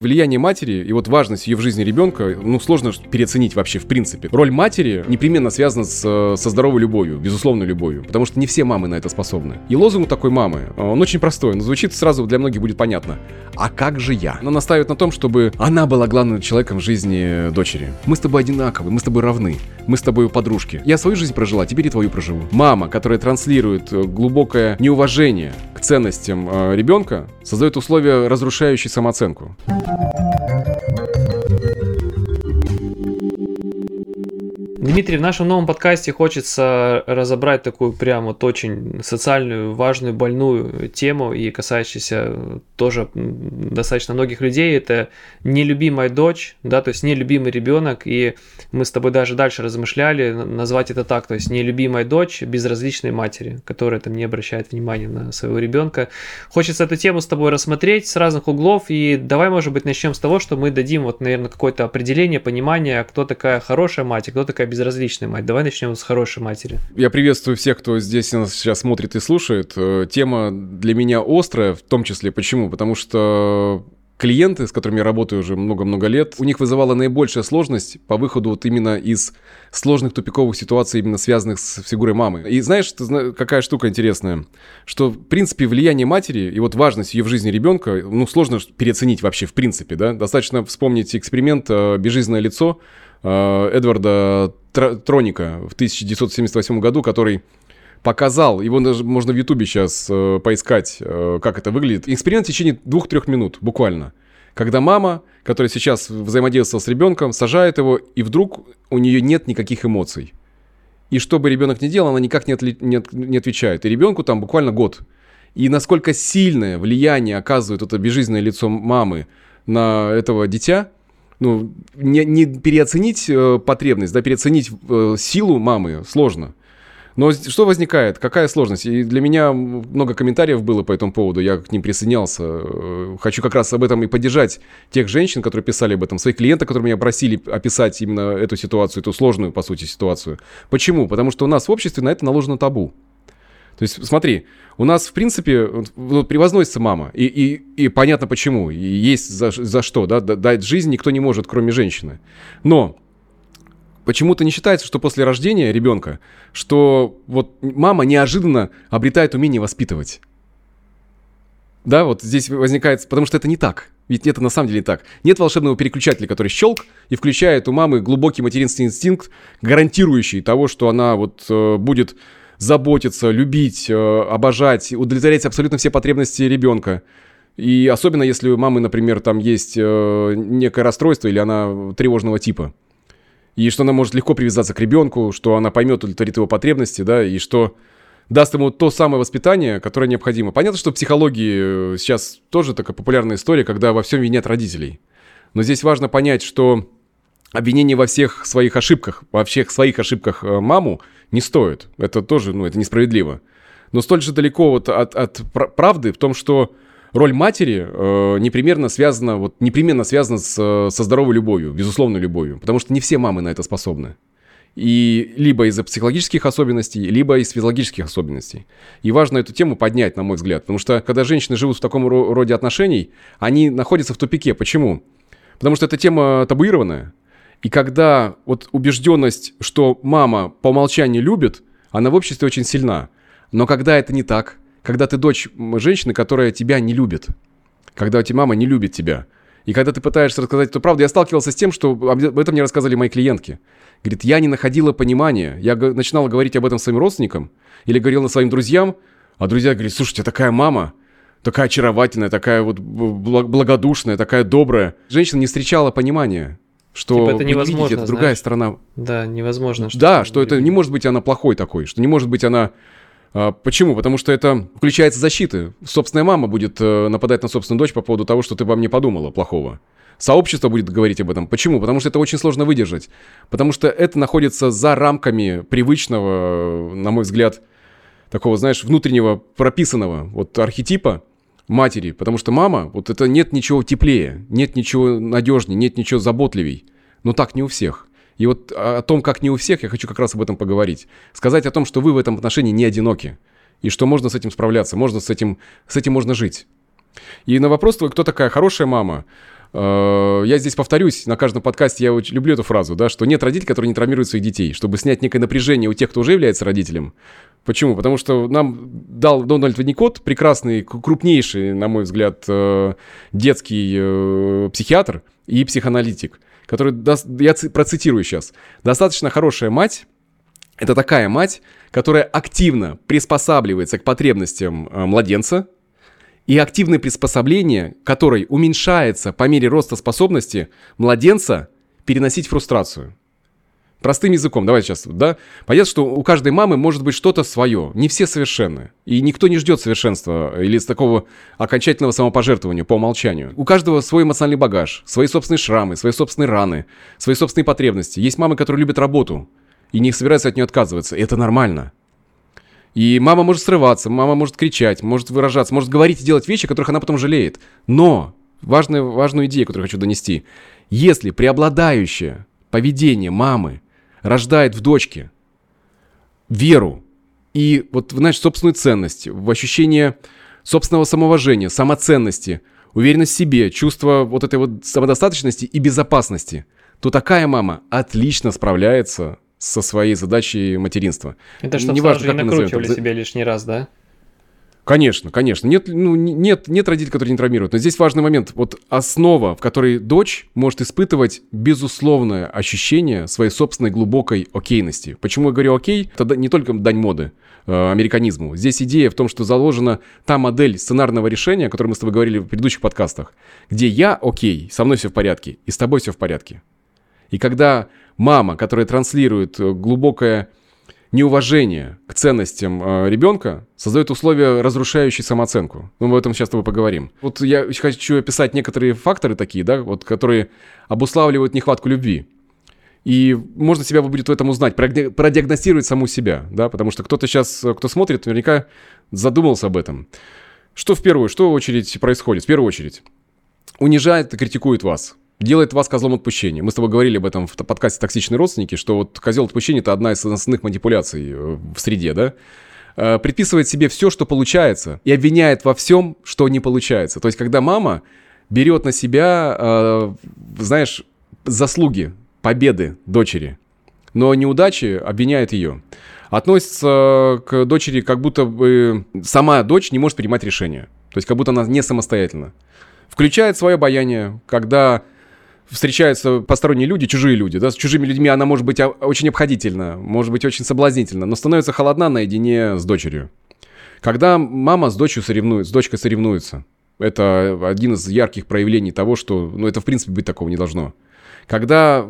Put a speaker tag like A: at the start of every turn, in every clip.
A: Влияние матери и вот важность ее в жизни ребенка, ну, сложно переоценить вообще в принципе. Роль матери непременно связана с, со здоровой любовью, безусловной любовью, потому что не все мамы на это способны. И лозунг такой мамы, он очень простой, но звучит сразу для многих будет понятно. А как же я? Она настаивает на том, чтобы она была главным человеком в жизни дочери. Мы с тобой одинаковы, мы с тобой равны, мы с тобой подружки. Я свою жизнь прожила, теперь и твою проживу. Мама, которая транслирует э, глубокое неуважение к ценностям э, ребенка, создает условия, разрушающие самооценку. Thank you.
B: Дмитрий, в нашем новом подкасте хочется разобрать такую прям вот очень социальную, важную, больную тему и касающуюся тоже достаточно многих людей. Это нелюбимая дочь, да, то есть нелюбимый ребенок. И мы с тобой даже дальше размышляли назвать это так, то есть нелюбимая дочь безразличной матери, которая там не обращает внимания на своего ребенка. Хочется эту тему с тобой рассмотреть с разных углов. И давай, может быть, начнем с того, что мы дадим вот, наверное, какое-то определение, понимание, кто такая хорошая мать и кто такая безразличная мать. Давай начнем с хорошей матери.
A: Я приветствую всех, кто здесь нас сейчас смотрит и слушает. Э, тема для меня острая, в том числе почему? Потому что клиенты, с которыми я работаю уже много-много лет, у них вызывала наибольшая сложность по выходу вот именно из сложных тупиковых ситуаций, именно связанных с фигурой мамы. И знаешь, какая штука интересная? Что, в принципе, влияние матери и вот важность ее в жизни ребенка, ну, сложно переоценить вообще в принципе, да? Достаточно вспомнить эксперимент э, «Безжизненное лицо», Э, Эдварда Троника в 1978 году, который показал, его даже можно в Ютубе сейчас э, поискать, э, как это выглядит. Эксперимент в течение двух-трех минут, буквально. Когда мама, которая сейчас взаимодействовала с ребенком, сажает его, и вдруг у нее нет никаких эмоций. И что бы ребенок ни делал, она никак не, отли- не, от- не отвечает. И ребенку там буквально год. И насколько сильное влияние оказывает это безжизненное лицо мамы на этого дитя – ну, не, не переоценить э, потребность, да, переоценить э, силу мамы сложно. Но что возникает? Какая сложность? И для меня много комментариев было по этому поводу, я к ним присоединялся. Э, хочу как раз об этом и поддержать тех женщин, которые писали об этом, своих клиентов, которые меня просили описать именно эту ситуацию, эту сложную, по сути, ситуацию. Почему? Потому что у нас в обществе на это наложено табу. То есть, смотри, у нас, в принципе, вот, превозносится мама, и, и, и понятно почему, и есть за, за что, да, дать жизнь никто не может, кроме женщины. Но почему-то не считается, что после рождения ребенка, что вот мама неожиданно обретает умение воспитывать. Да, вот здесь возникает, потому что это не так. Ведь это на самом деле не так. Нет волшебного переключателя, который щелк и включает у мамы глубокий материнский инстинкт, гарантирующий того, что она вот э, будет заботиться, любить, э, обожать, удовлетворять абсолютно все потребности ребенка. И особенно если у мамы, например, там есть э, некое расстройство или она тревожного типа. И что она может легко привязаться к ребенку, что она поймет, удовлетворит его потребности, да, и что даст ему то самое воспитание, которое необходимо. Понятно, что в психологии э, сейчас тоже такая популярная история, когда во всем винят родителей. Но здесь важно понять, что обвинение во всех своих ошибках, во всех своих ошибках маму – не стоит. Это тоже, ну, это несправедливо. Но столь же далеко вот от, от правды в том, что роль матери э, непременно связана, вот непременно связана с, со здоровой любовью, безусловной любовью, потому что не все мамы на это способны. И либо из-за психологических особенностей, либо из физиологических особенностей. И важно эту тему поднять, на мой взгляд, потому что когда женщины живут в таком роде отношений, они находятся в тупике. Почему? Потому что эта тема табуированная. И когда вот убежденность, что мама по умолчанию любит, она в обществе очень сильна. Но когда это не так, когда ты дочь женщины, которая тебя не любит, когда у тебя мама не любит тебя, и когда ты пытаешься рассказать эту правду, я сталкивался с тем, что об этом мне рассказывали мои клиентки. Говорит, я не находила понимания. Я начинала говорить об этом своим родственникам или говорила своим друзьям, а друзья говорят, слушайте, такая мама, такая очаровательная, такая вот благодушная, такая добрая. Женщина не встречала понимания что
B: типа это невозможно, видите,
A: это другая знаешь? сторона.
B: Да, невозможно.
A: Что да, что это не может быть она плохой такой, что не может быть она... А, почему? Потому что это включается защита. Собственная мама будет э, нападать на собственную дочь по поводу того, что ты обо мне подумала плохого. Сообщество будет говорить об этом. Почему? Потому что это очень сложно выдержать. Потому что это находится за рамками привычного, на мой взгляд, такого, знаешь, внутреннего прописанного вот архетипа, матери, потому что мама, вот это нет ничего теплее, нет ничего надежнее, нет ничего заботливей. Но так не у всех. И вот о том, как не у всех, я хочу как раз об этом поговорить. Сказать о том, что вы в этом отношении не одиноки. И что можно с этим справляться, можно с этим, с этим можно жить. И на вопрос твой, кто такая хорошая мама, Э, я здесь повторюсь, на каждом подкасте я очень люблю эту фразу, да, что нет родителей, которые не травмируют своих детей. Чтобы снять некое напряжение у тех, кто уже является родителем. Почему? Потому что нам дал Дональд Винникот, прекрасный, крупнейший, на мой взгляд, э, детский э, психиатр и психоаналитик, который, я процитирую сейчас, «Достаточно хорошая мать – это такая мать, которая активно приспосабливается к потребностям младенца, и активное приспособление, которое уменьшается по мере роста способности младенца переносить фрустрацию. Простым языком, давайте сейчас, да? Понятно, что у каждой мамы может быть что-то свое. Не все совершенны. И никто не ждет совершенства или такого окончательного самопожертвования по умолчанию. У каждого свой эмоциональный багаж, свои собственные шрамы, свои собственные раны, свои собственные потребности. Есть мамы, которые любят работу и не собираются от нее отказываться. И это нормально. И мама может срываться, мама может кричать, может выражаться, может говорить и делать вещи, которых она потом жалеет. Но важную, важную идею, которую хочу донести. Если преобладающее поведение мамы рождает в дочке веру и, вот, знаешь, собственную ценность, в ощущение собственного самоуважения, самоценности, уверенность в себе, чувство вот этой вот самодостаточности и безопасности, то такая мама отлично справляется со своей задачей материнства.
B: Это чтобы сразу не накручивали назовем. себя лишний раз, да?
A: Конечно, конечно. Нет, ну, нет, нет родителей, которые не травмируют. Но здесь важный момент. Вот основа, в которой дочь может испытывать безусловное ощущение своей собственной глубокой окейности. Почему я говорю окей? Это не только дань моды э, американизму. Здесь идея в том, что заложена та модель сценарного решения, о которой мы с тобой говорили в предыдущих подкастах, где я окей, со мной все в порядке, и с тобой все в порядке. И когда мама, которая транслирует э, глубокое неуважение к ценностям э, ребенка, создает условия, разрушающие самооценку. Мы об этом сейчас с тобой поговорим. Вот я хочу описать некоторые факторы такие, да, вот, которые обуславливают нехватку любви. И можно себя будет в этом узнать, продиагностировать саму себя, да, потому что кто-то сейчас, кто смотрит, наверняка задумался об этом. Что в первую, что в очередь происходит? В первую очередь, унижает и критикует вас делает вас козлом отпущения. Мы с тобой говорили об этом в подкасте «Токсичные родственники», что вот козел отпущения – это одна из основных манипуляций э, в среде, да? Э, предписывает себе все, что получается, и обвиняет во всем, что не получается. То есть, когда мама берет на себя, э, знаешь, заслуги, победы дочери, но неудачи обвиняет ее. Относится к дочери, как будто бы сама дочь не может принимать решения. То есть, как будто она не самостоятельна. Включает свое обаяние, когда встречаются посторонние люди, чужие люди, да, с чужими людьми она может быть очень обходительна, может быть очень соблазнительна, но становится холодна наедине с дочерью. Когда мама с дочерью соревнует, с дочкой соревнуется, это один из ярких проявлений того, что, ну, это в принципе быть такого не должно. Когда,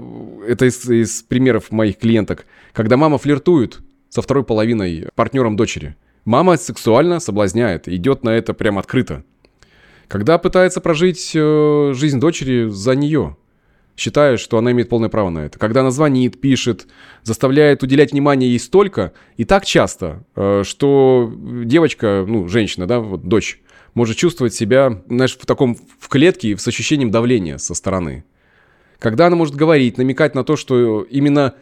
A: это из, из примеров моих клиенток, когда мама флиртует со второй половиной партнером дочери, мама сексуально соблазняет, идет на это прям открыто. Когда пытается прожить э, жизнь дочери за нее, считая, что она имеет полное право на это. Когда она звонит, пишет, заставляет уделять внимание ей столько и так часто, э, что девочка, ну, женщина, да, вот дочь, может чувствовать себя, знаешь, в таком, в клетке с ощущением давления со стороны. Когда она может говорить, намекать на то, что именно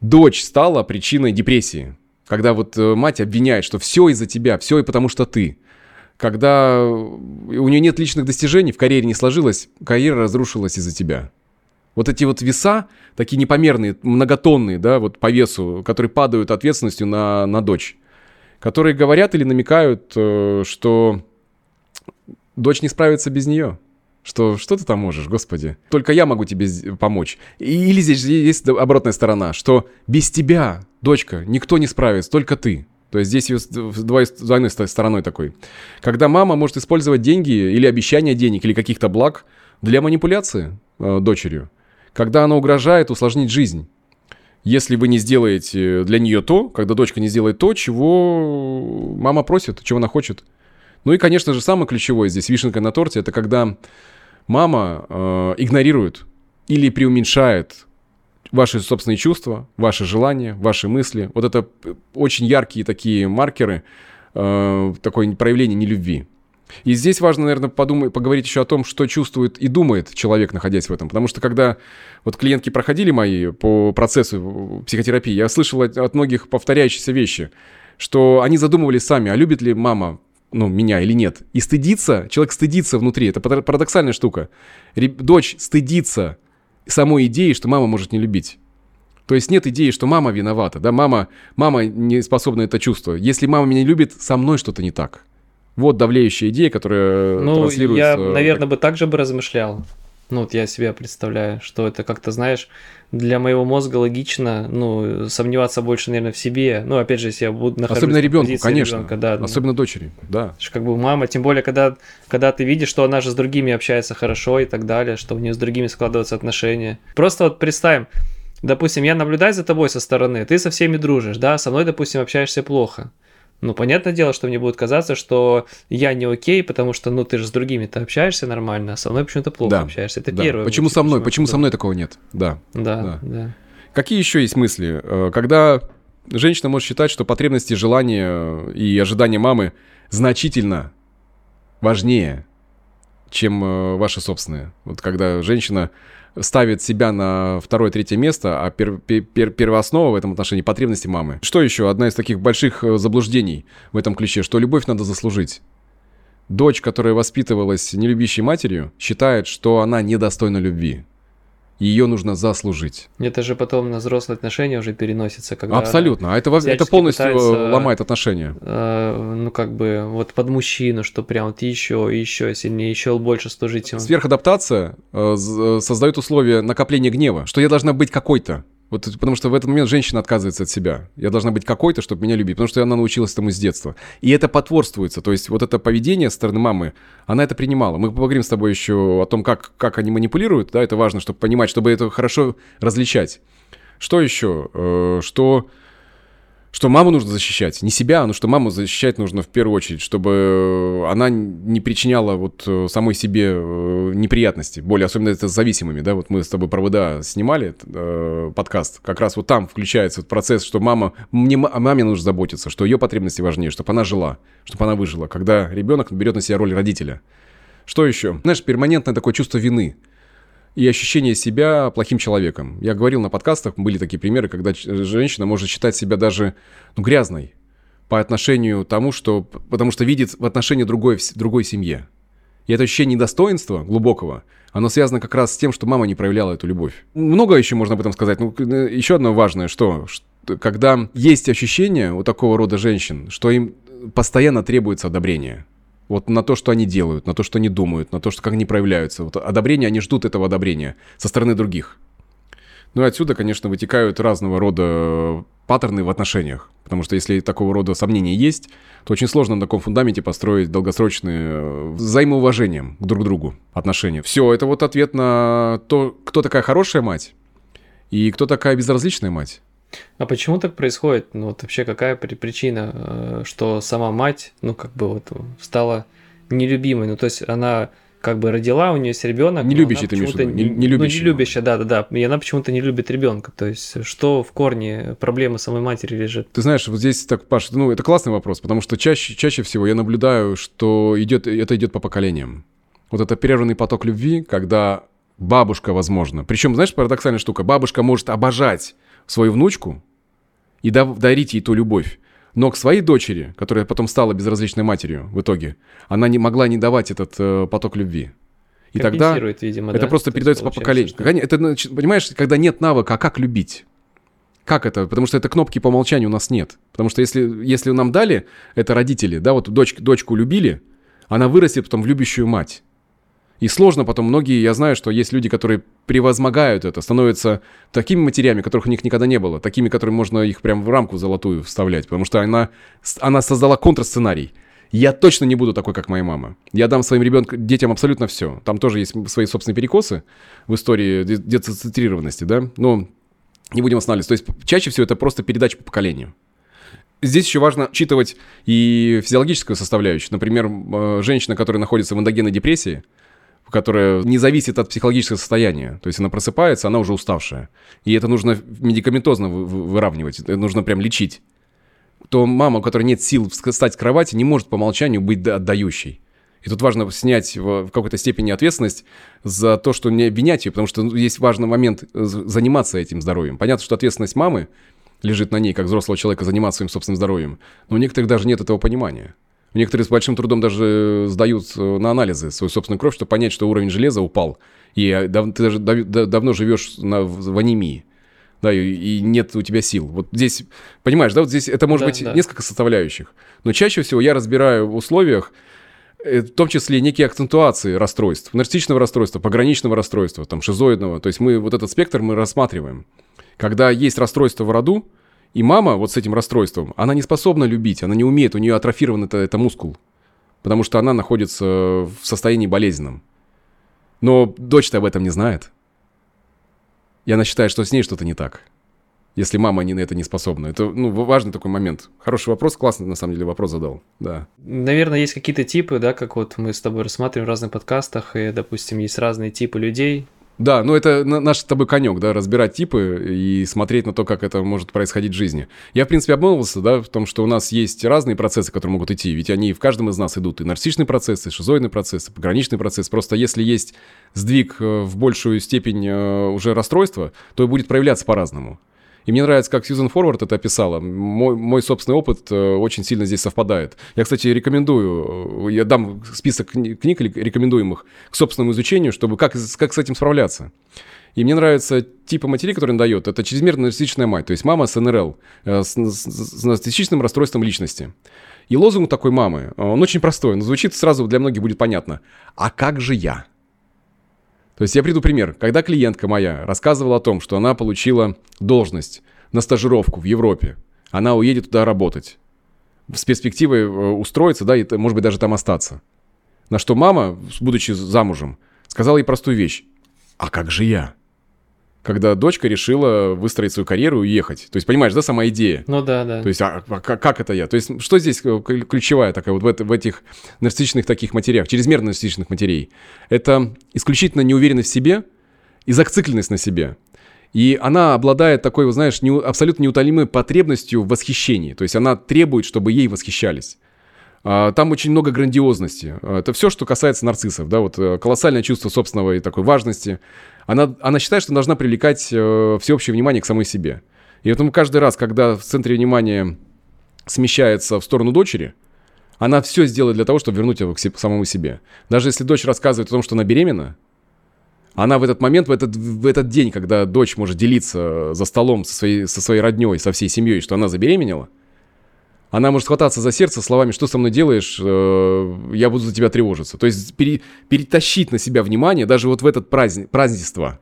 A: дочь стала причиной депрессии. Когда вот э, мать обвиняет, что все из-за тебя, все и потому что ты. Когда у нее нет личных достижений, в карьере не сложилось, карьера разрушилась из-за тебя. Вот эти вот веса, такие непомерные, многотонные, да, вот по весу, которые падают ответственностью на, на дочь, которые говорят или намекают, э, что дочь не справится без нее. Что, что ты там можешь, господи? Только я могу тебе помочь. Или здесь есть обратная сторона, что без тебя, дочка, никто не справится, только ты. То есть здесь двойной стороной такой. Когда мама может использовать деньги или обещание денег, или каких-то благ для манипуляции э, дочерью когда она угрожает усложнить жизнь. Если вы не сделаете для нее то, когда дочка не сделает то, чего мама просит, чего она хочет. Ну и, конечно же, самое ключевое здесь, вишенка на торте, это когда мама э, игнорирует или преуменьшает ваши собственные чувства, ваши желания, ваши мысли. Вот это очень яркие такие маркеры, э, такое проявление нелюбви. И здесь важно, наверное, подумать, поговорить еще о том, что чувствует и думает человек, находясь в этом. Потому что когда вот клиентки проходили мои по процессу психотерапии, я слышал от, от многих повторяющиеся вещи, что они задумывались сами, а любит ли мама ну, меня или нет. И стыдится, человек стыдится внутри, это парадоксальная штука. Дочь стыдится самой идеи, что мама может не любить. То есть нет идеи, что мама виновата, да, мама, мама не способна это чувствовать. Если мама меня любит, со мной что-то не так. Вот давлеющая идея, которая
B: ну, транслируется. я, наверное, бы так же бы размышлял. Ну, вот я себе представляю, что это как-то, знаешь, для моего мозга логично, ну, сомневаться больше, наверное, в себе. Ну, опять же, если я буду
A: находиться Особенно ребенку, конечно. Ребенка, да, Особенно дочери, да.
B: Как бы мама, тем более, когда, когда ты видишь, что она же с другими общается хорошо и так далее, что у нее с другими складываются отношения. Просто вот представим, допустим, я наблюдаю за тобой со стороны, ты со всеми дружишь, да, со мной, допустим, общаешься плохо. Ну, понятное дело, что мне будет казаться, что я не окей, потому что, ну, ты же с другими-то общаешься нормально, а со мной почему-то плохо да, общаешься. Это
A: да.
B: первое.
A: Почему со мной? Почему со мной такого нет? Да.
B: Да, да. да.
A: Какие еще есть мысли? Э, когда женщина может считать, что потребности, желания и ожидания мамы значительно важнее, чем э, ваши собственные. Вот когда женщина ставит себя на второе-третье место, а пер, пер, первооснова в этом отношении потребности мамы. Что еще? Одна из таких больших э, заблуждений в этом ключе, что любовь надо заслужить. Дочь, которая воспитывалась нелюбящей матерью, считает, что она недостойна любви ее нужно заслужить.
B: Это же потом на взрослые отношения уже переносится, когда
A: абсолютно, а это это полностью э, пытается, ломает отношения.
B: Э, ну как бы вот под мужчину, что прям вот еще еще сильнее, еще больше служить ему.
A: Сверхадаптация э, э, создает условия накопления гнева, что я должна быть какой-то. Вот потому что в этот момент женщина отказывается от себя. Я должна быть какой-то, чтобы меня любить, потому что она научилась этому с детства. И это потворствуется. То есть вот это поведение со стороны мамы, она это принимала. Мы поговорим с тобой еще о том, как, как они манипулируют. Да, это важно, чтобы понимать, чтобы это хорошо различать. Что еще? Э, что что маму нужно защищать, не себя, но что маму защищать нужно в первую очередь, чтобы она не причиняла вот э, самой себе э, неприятности, более особенно это с зависимыми, да, вот мы с тобой провода снимали э, подкаст, как раз вот там включается процесс, что мама, мне, о маме нужно заботиться, что ее потребности важнее, чтобы она жила, чтобы она выжила, когда ребенок берет на себя роль родителя. Что еще? Знаешь, перманентное такое чувство вины – и ощущение себя плохим человеком. Я говорил на подкастах, были такие примеры, когда женщина может считать себя даже ну, грязной по отношению тому, что, потому что видит в отношении другой, другой семье. И это ощущение недостоинства глубокого, оно связано как раз с тем, что мама не проявляла эту любовь. Много еще можно об этом сказать. Ну, еще одно важное, что, что когда есть ощущение у такого рода женщин, что им постоянно требуется одобрение – вот на то, что они делают, на то, что они думают, на то, что как они проявляются. Вот одобрение, они ждут этого одобрения со стороны других. Ну и отсюда, конечно, вытекают разного рода паттерны в отношениях. Потому что если такого рода сомнения есть, то очень сложно на таком фундаменте построить долгосрочные э, взаимоуважением друг к другу отношения. Все, это вот ответ на то, кто такая хорошая мать и кто такая безразличная мать.
B: А почему так происходит? Ну вот вообще какая причина, э, что сама мать, ну как бы вот стала нелюбимой, ну то есть она как бы родила, у нее есть ребенок.
A: Не любящий ты имеешь в виду? Не,
B: не любящий. Ну, не любящая, да, да, да. И она почему-то не любит ребенка. То есть, что в корне проблемы самой матери лежит?
A: Ты знаешь, вот здесь так, Паш, ну, это классный вопрос, потому что чаще, чаще всего я наблюдаю, что идет, это идет по поколениям. Вот это прерванный поток любви, когда бабушка, возможно. Причем, знаешь, парадоксальная штука, бабушка может обожать свою внучку и дарить ей ту любовь. Но к своей дочери, которая потом стала безразличной матерью в итоге, она не могла не давать этот э, поток любви. И тогда видимо, это да? просто передается по поколению. Что... Это, понимаешь, когда нет навыка, а как любить? Как это? Потому что это кнопки по умолчанию у нас нет. Потому что если, если нам дали, это родители, да, вот дочь, дочку любили, она вырастет потом в любящую мать. И сложно потом, многие, я знаю, что есть люди, которые превозмогают это, становятся такими матерями, которых у них никогда не было, такими, которым можно их прям в рамку золотую вставлять, потому что она, она создала контрсценарий. Я точно не буду такой, как моя мама. Я дам своим ребенкам, детям абсолютно все. Там тоже есть свои собственные перекосы в истории децентрированности, да, но не будем останавливаться. То есть чаще всего это просто передача по поколению. Здесь еще важно учитывать и физиологическую составляющую. Например, э, женщина, которая находится в эндогенной депрессии, которая не зависит от психологического состояния. То есть она просыпается, она уже уставшая. И это нужно медикаментозно выравнивать, это нужно прям лечить. То мама, у которой нет сил встать с кровати, не может по умолчанию быть отдающей. И тут важно снять в какой-то степени ответственность за то, что не обвинять ее, потому что ну, есть важный момент э, заниматься этим здоровьем. Понятно, что ответственность мамы лежит на ней, как взрослого человека, заниматься своим собственным здоровьем. Но у некоторых даже нет этого понимания. Некоторые с большим трудом даже сдают э, на анализы свою собственную кровь, чтобы понять, что уровень железа упал. И э, дав, ты даже дав, давно живешь на, в анемии. Да, и, и нет у тебя сил. Вот здесь, понимаешь, да, вот здесь это может да, быть да. несколько составляющих. Но чаще всего я разбираю в условиях, э, в том числе некие акцентуации расстройств, нарциссичного расстройства, пограничного расстройства, там, шизоидного. То есть мы вот этот спектр мы рассматриваем. Когда есть расстройство в роду, и мама вот с этим расстройством, она не способна любить, она не умеет, у нее атрофирован это, это мускул. Потому что она находится в состоянии болезненном. Но дочь-то об этом не знает. И она считает, что с ней что-то не так. Если мама не на это не способна. Это ну, важный такой момент. Хороший вопрос, классный на самом деле вопрос задал. Да.
B: Наверное, есть какие-то типы, да, как вот мы с тобой рассматриваем в разных подкастах, и, допустим, есть разные типы людей,
A: да, ну это наш с тобой конек, да, разбирать типы и смотреть на то, как это может происходить в жизни. Я, в принципе, обмолвился, да, в том, что у нас есть разные процессы, которые могут идти, ведь они в каждом из нас идут. И нарциссичные процессы, и шизоидный процесс, и пограничный процесс. Просто если есть сдвиг э, в большую степень э, уже расстройства, то и будет проявляться по-разному. И мне нравится, как Сьюзен Форвард это описала. Мой, мой собственный опыт э, очень сильно здесь совпадает. Я, кстати, рекомендую, э, я дам список книг рекомендуемых к собственному изучению, чтобы как, как с этим справляться. И мне нравится типа матерей, который он дает. Это чрезмерно нарциссичная мать, то есть мама с НРЛ, э, с, с, с нарциссичным расстройством личности. И лозунг такой мамы, он очень простой, но звучит сразу для многих будет понятно. А как же я? То есть я приду пример. Когда клиентка моя рассказывала о том, что она получила должность на стажировку в Европе, она уедет туда работать. С перспективой э, устроиться, да, и, может быть, даже там остаться. На что мама, будучи замужем, сказала ей простую вещь. «А как же я?» Когда дочка решила выстроить свою карьеру и уехать. То есть, понимаешь, да, сама идея?
B: Ну да, да.
A: То есть, а, а как это я? То есть, что здесь э, ключевая такая вот в, это, в этих нарциссичных таких матерях, чрезмерно нарциссичных матерей? Это исключительно неуверенность в себе и зацикленность на себе. И она обладает такой, вот, знаешь, не, абсолютно неутолимой потребностью в восхищении. То есть она требует, чтобы ей восхищались. А, там очень много грандиозности. А, это все, что касается нарциссов, да, вот э, колоссальное чувство собственного и такой важности. Она, она считает, что должна привлекать э, всеобщее внимание к самой себе. И поэтому каждый раз, когда в центре внимания смещается в сторону дочери, она все сделает для того, чтобы вернуть его к самому себе. Даже если дочь рассказывает о том, что она беременна, она в этот момент, в этот, в этот день, когда дочь может делиться за столом со своей, со своей родней, со всей семьей, что она забеременела – она может хвататься за сердце словами, что со мной делаешь, э, я буду за тебя тревожиться. То есть пере, перетащить на себя внимание даже вот в этот праздник, празднество.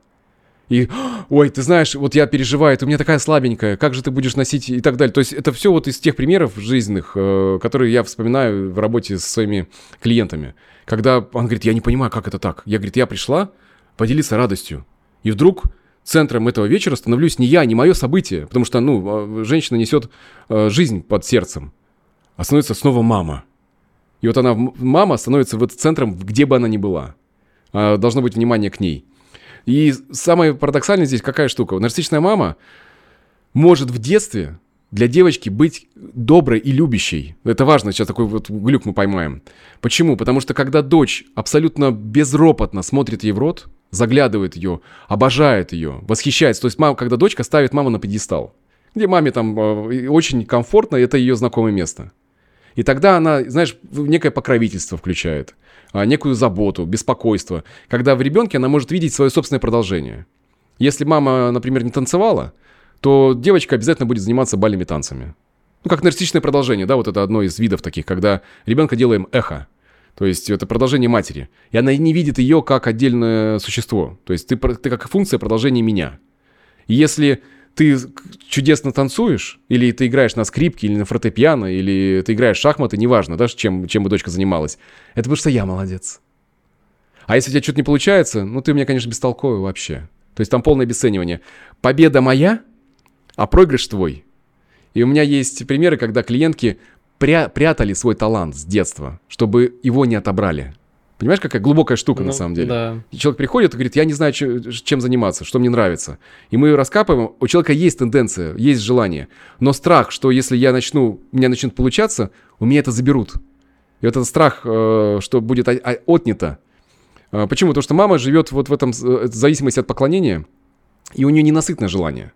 A: И, ой, ты знаешь, вот я переживаю, ты у меня такая слабенькая, как же ты будешь носить и так далее. То есть это все вот из тех примеров жизненных, э, которые я вспоминаю в работе со своими клиентами. Когда он говорит, я не понимаю, как это так. Я, говорит, я пришла поделиться радостью. И вдруг центром этого вечера становлюсь не я, не мое событие, потому что, ну, а, женщина несет э, жизнь под сердцем, а становится снова мама. И вот она, мама, становится вот центром, где бы она ни была. А, должно быть внимание к ней. И самое парадоксальное здесь какая штука? Нарциссичная мама может в детстве для девочки быть доброй и любящей. Это важно, сейчас такой вот глюк мы поймаем. Почему? Потому что когда дочь абсолютно безропотно смотрит ей в рот, заглядывает ее, обожает ее, восхищается. То есть мама, когда дочка ставит маму на пьедестал, где маме там э, очень комфортно, это ее знакомое место. И тогда она, знаешь, некое покровительство включает, а, некую заботу, беспокойство. Когда в ребенке она может видеть свое собственное продолжение. Если мама, например, не танцевала, то девочка обязательно будет заниматься бальными танцами. Ну, как нарциссичное продолжение, да, вот это одно из видов таких, когда ребенка делаем эхо. То есть это продолжение матери. И она не видит ее как отдельное существо. То есть ты, ты как функция продолжения меня. И если ты чудесно танцуешь, или ты играешь на скрипке, или на фортепиано, или ты играешь в шахматы, неважно, да, чем, чем бы дочка занималась, это потому что я молодец. А если у тебя что-то не получается, ну ты у меня, конечно, бестолковый вообще. То есть там полное обесценивание. Победа моя, а проигрыш твой. И у меня есть примеры, когда клиентки пря прятали свой талант с детства, чтобы его не отобрали. Понимаешь, какая глубокая штука ну, на самом деле?
B: Да.
A: Человек приходит и говорит, я не знаю, чем заниматься, что мне нравится. И мы раскапываем, у человека есть тенденция, есть желание. Но страх, что если я начну, у меня начнет получаться, у меня это заберут. И вот этот страх, э, что будет отнято. Э, почему? Потому что мама живет вот в этом э, зависимости от поклонения, и у нее ненасытное желание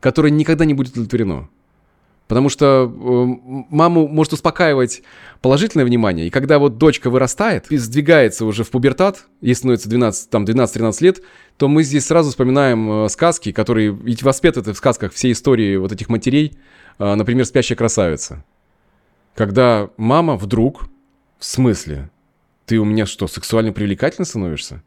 A: которое никогда не будет удовлетворено. Потому что э, маму может успокаивать положительное внимание, и когда вот дочка вырастает и сдвигается уже в пубертат, ей становится 12, там 12-13 лет, то мы здесь сразу вспоминаем э, сказки, которые ведь воспетаны в сказках все истории вот этих матерей, э, например, «Спящая красавица». Когда мама вдруг, в смысле, ты у меня что, сексуально привлекательно становишься?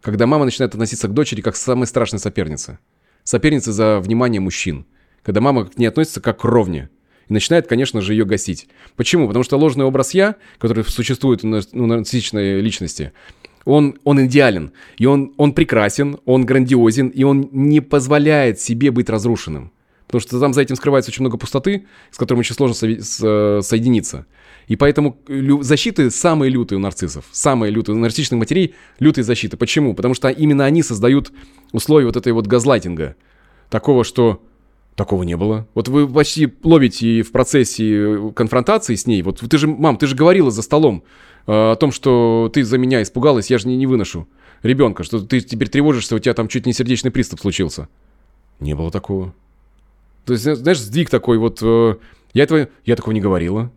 A: Когда мама начинает относиться к дочери как к самой страшной сопернице. Сопернице за внимание мужчин – когда мама к ней относится как к ровне. И начинает, конечно же, ее гасить. Почему? Потому что ложный образ «я», который существует у нарциссичной личности, он, он идеален, и он, он прекрасен, он грандиозен, и он не позволяет себе быть разрушенным. Потому что там за этим скрывается очень много пустоты, с которой очень сложно со- со- соединиться. И поэтому лю- защиты самые лютые у нарциссов, самые лютые у нарциссичных матерей, лютые защиты. Почему? Потому что именно они создают условия вот этой вот газлайтинга. Такого, что Такого не было. Вот вы почти ловите в процессе конфронтации с ней. Вот ты же, мам, ты же говорила за столом э, о том, что ты за меня испугалась, я же не, не выношу ребенка, что ты теперь тревожишься, у тебя там чуть не сердечный приступ случился. Не было такого. То есть, знаешь, сдвиг такой вот, э, я этого, я такого не говорила.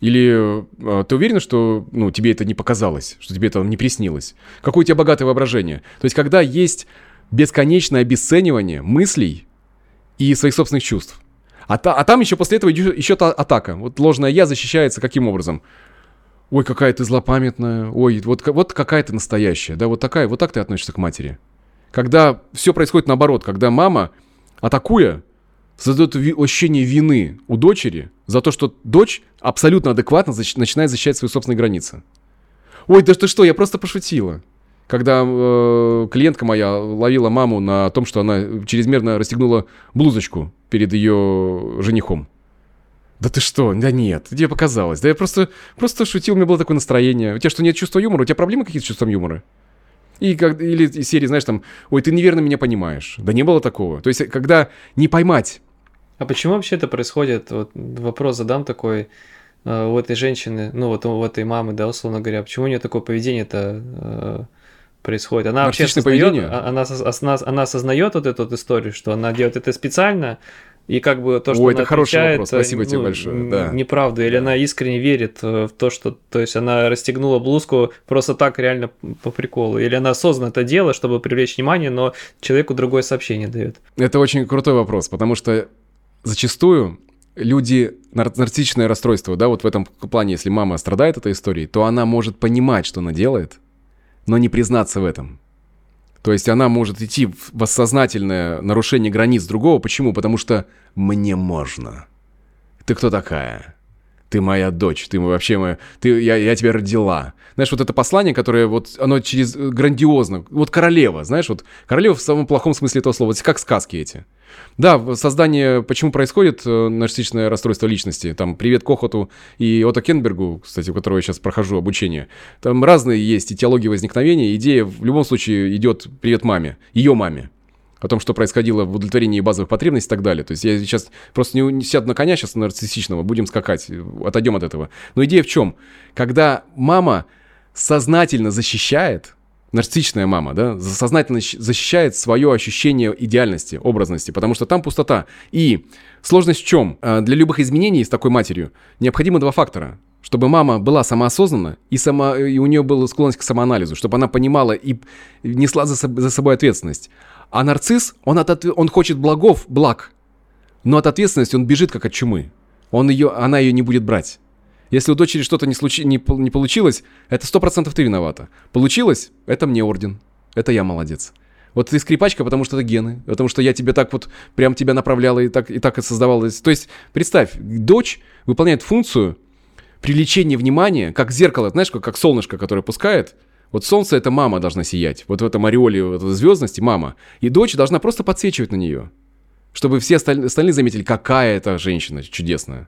A: Или э, ты уверена, что ну, тебе это не показалось, что тебе это не приснилось? Какое у тебя богатое воображение? То есть, когда есть бесконечное обесценивание мыслей, и своих собственных чувств. А, та, а там еще после этого еще та атака. Вот ложное я защищается каким образом? Ой, какая ты злопамятная. Ой, вот, вот какая ты настоящая. Да, вот такая, вот так ты относишься к матери. Когда все происходит наоборот, когда мама, атакуя, создает ощущение вины у дочери за то, что дочь абсолютно адекватно защ- начинает защищать свои собственные границы. Ой, да ты что, я просто пошутила когда э, клиентка моя ловила маму на том, что она чрезмерно расстегнула блузочку перед ее женихом. Да ты что? Да нет, тебе показалось. Да я просто, просто шутил, у меня было такое настроение. У тебя что, нет чувства юмора? У тебя проблемы какие-то с чувством юмора? И как, или из серии, знаешь, там, ой, ты неверно меня понимаешь. Да не было такого. То есть, когда не поймать.
B: А почему вообще это происходит? Вот вопрос задам такой э, у этой женщины, ну вот у этой мамы, да, условно говоря, почему у нее такое поведение-то э, происходит. Она вообще осознает, а, она, она, она осознает вот эту вот историю, что она делает это специально, и как бы то, что
A: О,
B: она
A: это хороший вопрос, спасибо ну, тебе большое. Да.
B: Неправду, или да. она искренне верит в то, что, то есть она расстегнула блузку просто так реально по приколу, или она осознанно это делает, чтобы привлечь внимание, но человеку другое сообщение дает.
A: Это очень крутой вопрос, потому что зачастую люди нарциссичное расстройство, да, вот в этом плане, если мама страдает этой историей, то она может понимать, что она делает, но не признаться в этом. То есть она может идти в осознательное нарушение границ другого. Почему? Потому что мне можно. Ты кто такая? Ты моя дочь, ты вообще моя... Ты, я, я тебя родила. Знаешь, вот это послание, которое вот, оно через грандиозно. Вот королева, знаешь, вот королева в самом плохом смысле этого слова. Вот как сказки эти. Да, создание, почему происходит э, нарциссичное расстройство личности, там, привет Кохоту и Отто Кенбергу, кстати, у которого я сейчас прохожу обучение, там разные есть и теологии возникновения, идея в любом случае идет привет маме, ее маме, о том, что происходило в удовлетворении базовых потребностей и так далее. То есть я сейчас просто не, не сяду на коня сейчас нарциссичного, будем скакать, отойдем от этого. Но идея в чем? Когда мама сознательно защищает нарциссичная мама, да, сознательно защищает свое ощущение идеальности, образности, потому что там пустота. И сложность в чем? А, для любых изменений с такой матерью необходимо два фактора. Чтобы мама была самоосознанна и, сама, и у нее была склонность к самоанализу, чтобы она понимала и несла за, за собой ответственность. А нарцисс, он, от, он хочет благов, благ, но от ответственности он бежит как от чумы. Он ее, она ее не будет брать. Если у дочери что-то не, случи... не, не получилось, это сто процентов ты виновата. Получилось, это мне орден. Это я молодец. Вот ты скрипачка, потому что это гены, потому что я тебе так вот прям тебя направляла и так и так и создавалось. То есть представь, дочь выполняет функцию привлечения внимания, как зеркало, знаешь, как, как солнышко, которое пускает. Вот солнце это мама должна сиять. Вот в этом ореоле вот этой звездности мама. И дочь должна просто подсвечивать на нее. Чтобы все остальные заметили, какая это женщина чудесная.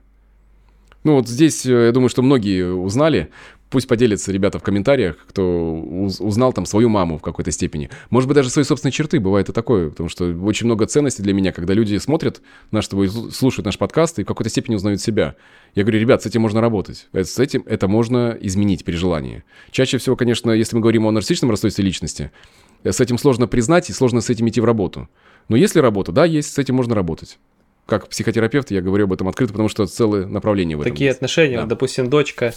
A: Ну вот здесь, э, я думаю, что многие узнали. Пусть поделятся ребята в комментариях, кто узнал там свою маму в какой-то степени. Может быть, даже свои собственные черты, бывает и такое. Потому что очень много ценностей для меня, когда люди смотрят наш твой, слушают наш подкаст и в какой-то степени узнают себя. Я говорю, ребят, с этим можно работать. Э, с этим это можно изменить при желании. Чаще всего, конечно, если мы говорим о нарциссичном расстройстве личности, э, с этим сложно признать и сложно с этим идти в работу. Но если работа, да, есть, с этим можно работать. как психотерапевт я говорю об этом открыто, потому что целое направление в этом
B: Такие
A: есть.
B: отношения,
A: Да.
B: допустим, дочка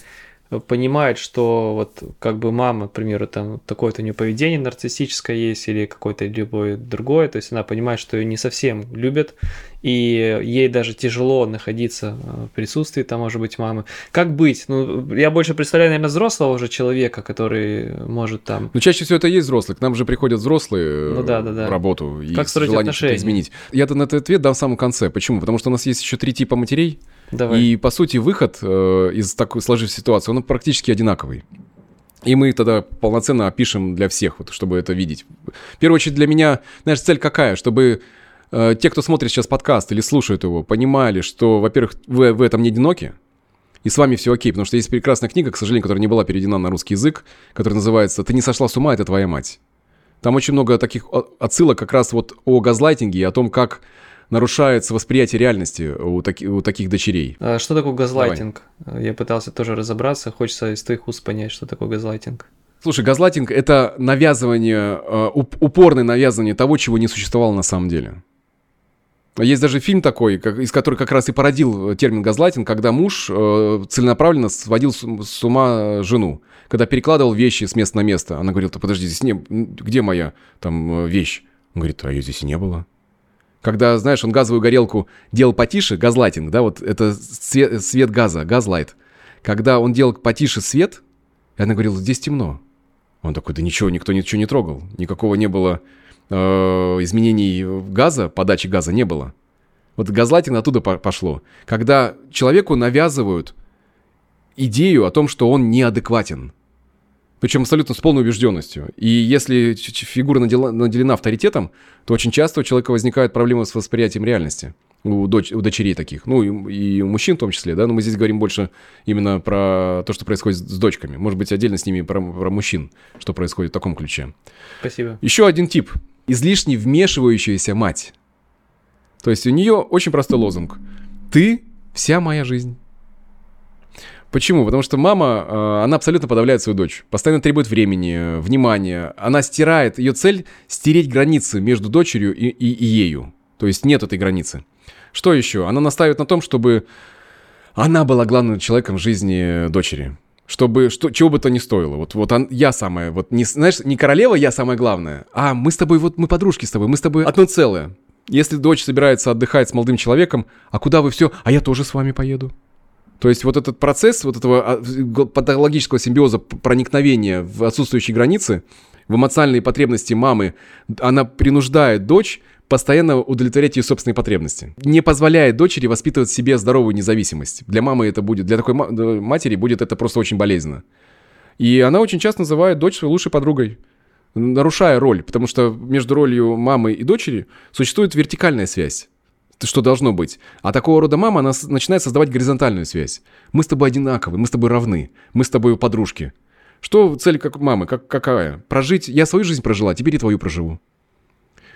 B: понимает, что вот как бы мама, к примеру, там такое-то у нее поведение нарциссическое есть или какое-то любое другое, то есть она понимает, что ее не совсем любят, и ей даже тяжело находиться э, в присутствии, там, может быть, мамы. Как быть? Ну, я больше представляю, наверное, взрослого уже человека, который может там...
A: Ну, чаще всего это и есть взрослые. К нам же приходят взрослые
B: Ну
A: э,
B: да, да, да.
A: в работу и
B: Как
A: желанием что-то
B: отношения?
A: изменить. Я-то на этот ответ дам в самом конце. Почему? Потому что у нас есть еще три типа матерей,
B: Давай.
A: и, по сути, выход э, из такой сложившейся ситуации, он практически одинаковый. И мы тогда полноценно опишем для всех, вот, чтобы это видеть. В первую очередь для меня, знаешь, цель какая? Чтобы э, те, кто смотрит сейчас подкаст или слушает его, понимали, что, во-первых, вы в этом не одиноки, и с вами все окей, потому что есть прекрасная книга, к сожалению, которая не была переведена на русский язык, которая называется «Ты не сошла с ума, это твоя мать». Там очень много таких отсылок как раз вот о газлайтинге и о том, как нарушается восприятие реальности у, таки- у таких дочерей.
B: А Что такое газлайтинг? Я пытался тоже разобраться, хочется из твоих уст понять, что такое газлайтинг.
A: Слушай, газлайтинг — это навязывание, э, уп- упорное навязывание того, чего не существовало на самом деле. Есть даже фильм такой, как- из которого как раз и породил термин газлайтинг, когда муж э, целенаправленно сводил с, с ума жену. Когда перекладывал вещи с места на место. Она говорила, подожди, здесь не... Где моя там э, вещь? Он говорит, а ее здесь и не было. Когда, знаешь, он газовую горелку делал потише, газлайтинг, да, вот это свет, свет газа, газлайт. Когда он делал потише свет, и она говорила, здесь темно. Он такой, да ничего, никто ничего не трогал. Никакого не было э, изменений газа, подачи газа не было. Вот газлайтинг оттуда по- пошло. Когда человеку навязывают идею о том, что он неадекватен. Причем абсолютно с полной убежденностью. И если фигура надела- наделена авторитетом, то очень часто у человека возникают проблемы с восприятием реальности. У, доч- у дочерей таких. Ну, и, и у мужчин в том числе, да. Но мы здесь говорим больше именно про то, что происходит с дочками. Может быть, отдельно с ними про, про мужчин, что происходит в таком ключе.
B: Спасибо.
A: Еще один тип. Излишне вмешивающаяся мать. То есть у нее очень простой лозунг. Ты вся моя жизнь. Почему? Потому что мама, э, она абсолютно подавляет свою дочь. Постоянно требует времени, э, внимания. Она стирает, ее цель стереть границы между дочерью и, и- и ею. То есть нет этой границы. Что еще? Она настаивает на том, чтобы она была главным человеком в жизни дочери. Чтобы, что, чего бы то ни стоило. Вот, вот он- я самая, вот, не, знаешь, не королева я самая главная, а мы с тобой, вот мы подружки с тобой, мы с тобой одно целое. Если дочь собирается отдыхать с молодым человеком, а куда вы все? А я тоже с вами поеду. То есть вот этот процесс вот этого а, патологического симбиоза проникновения в отсутствующие границы, в эмоциональные потребности мамы, она принуждает дочь постоянно удовлетворять ее собственные потребности. Не позволяет дочери воспитывать в себе здоровую независимость. Для мамы это будет, для такой ма- матери будет это просто очень болезненно. И она очень часто называет дочь своей лучшей подругой, нарушая роль, потому что между ролью мамы и дочери существует вертикальная связь что должно быть. А такого рода мама, она начинает создавать горизонтальную связь. Мы с тобой одинаковы, мы с тобой равны, мы с тобой подружки. Что цель как мамы, как, какая? Прожить, я свою жизнь прожила, теперь и твою проживу.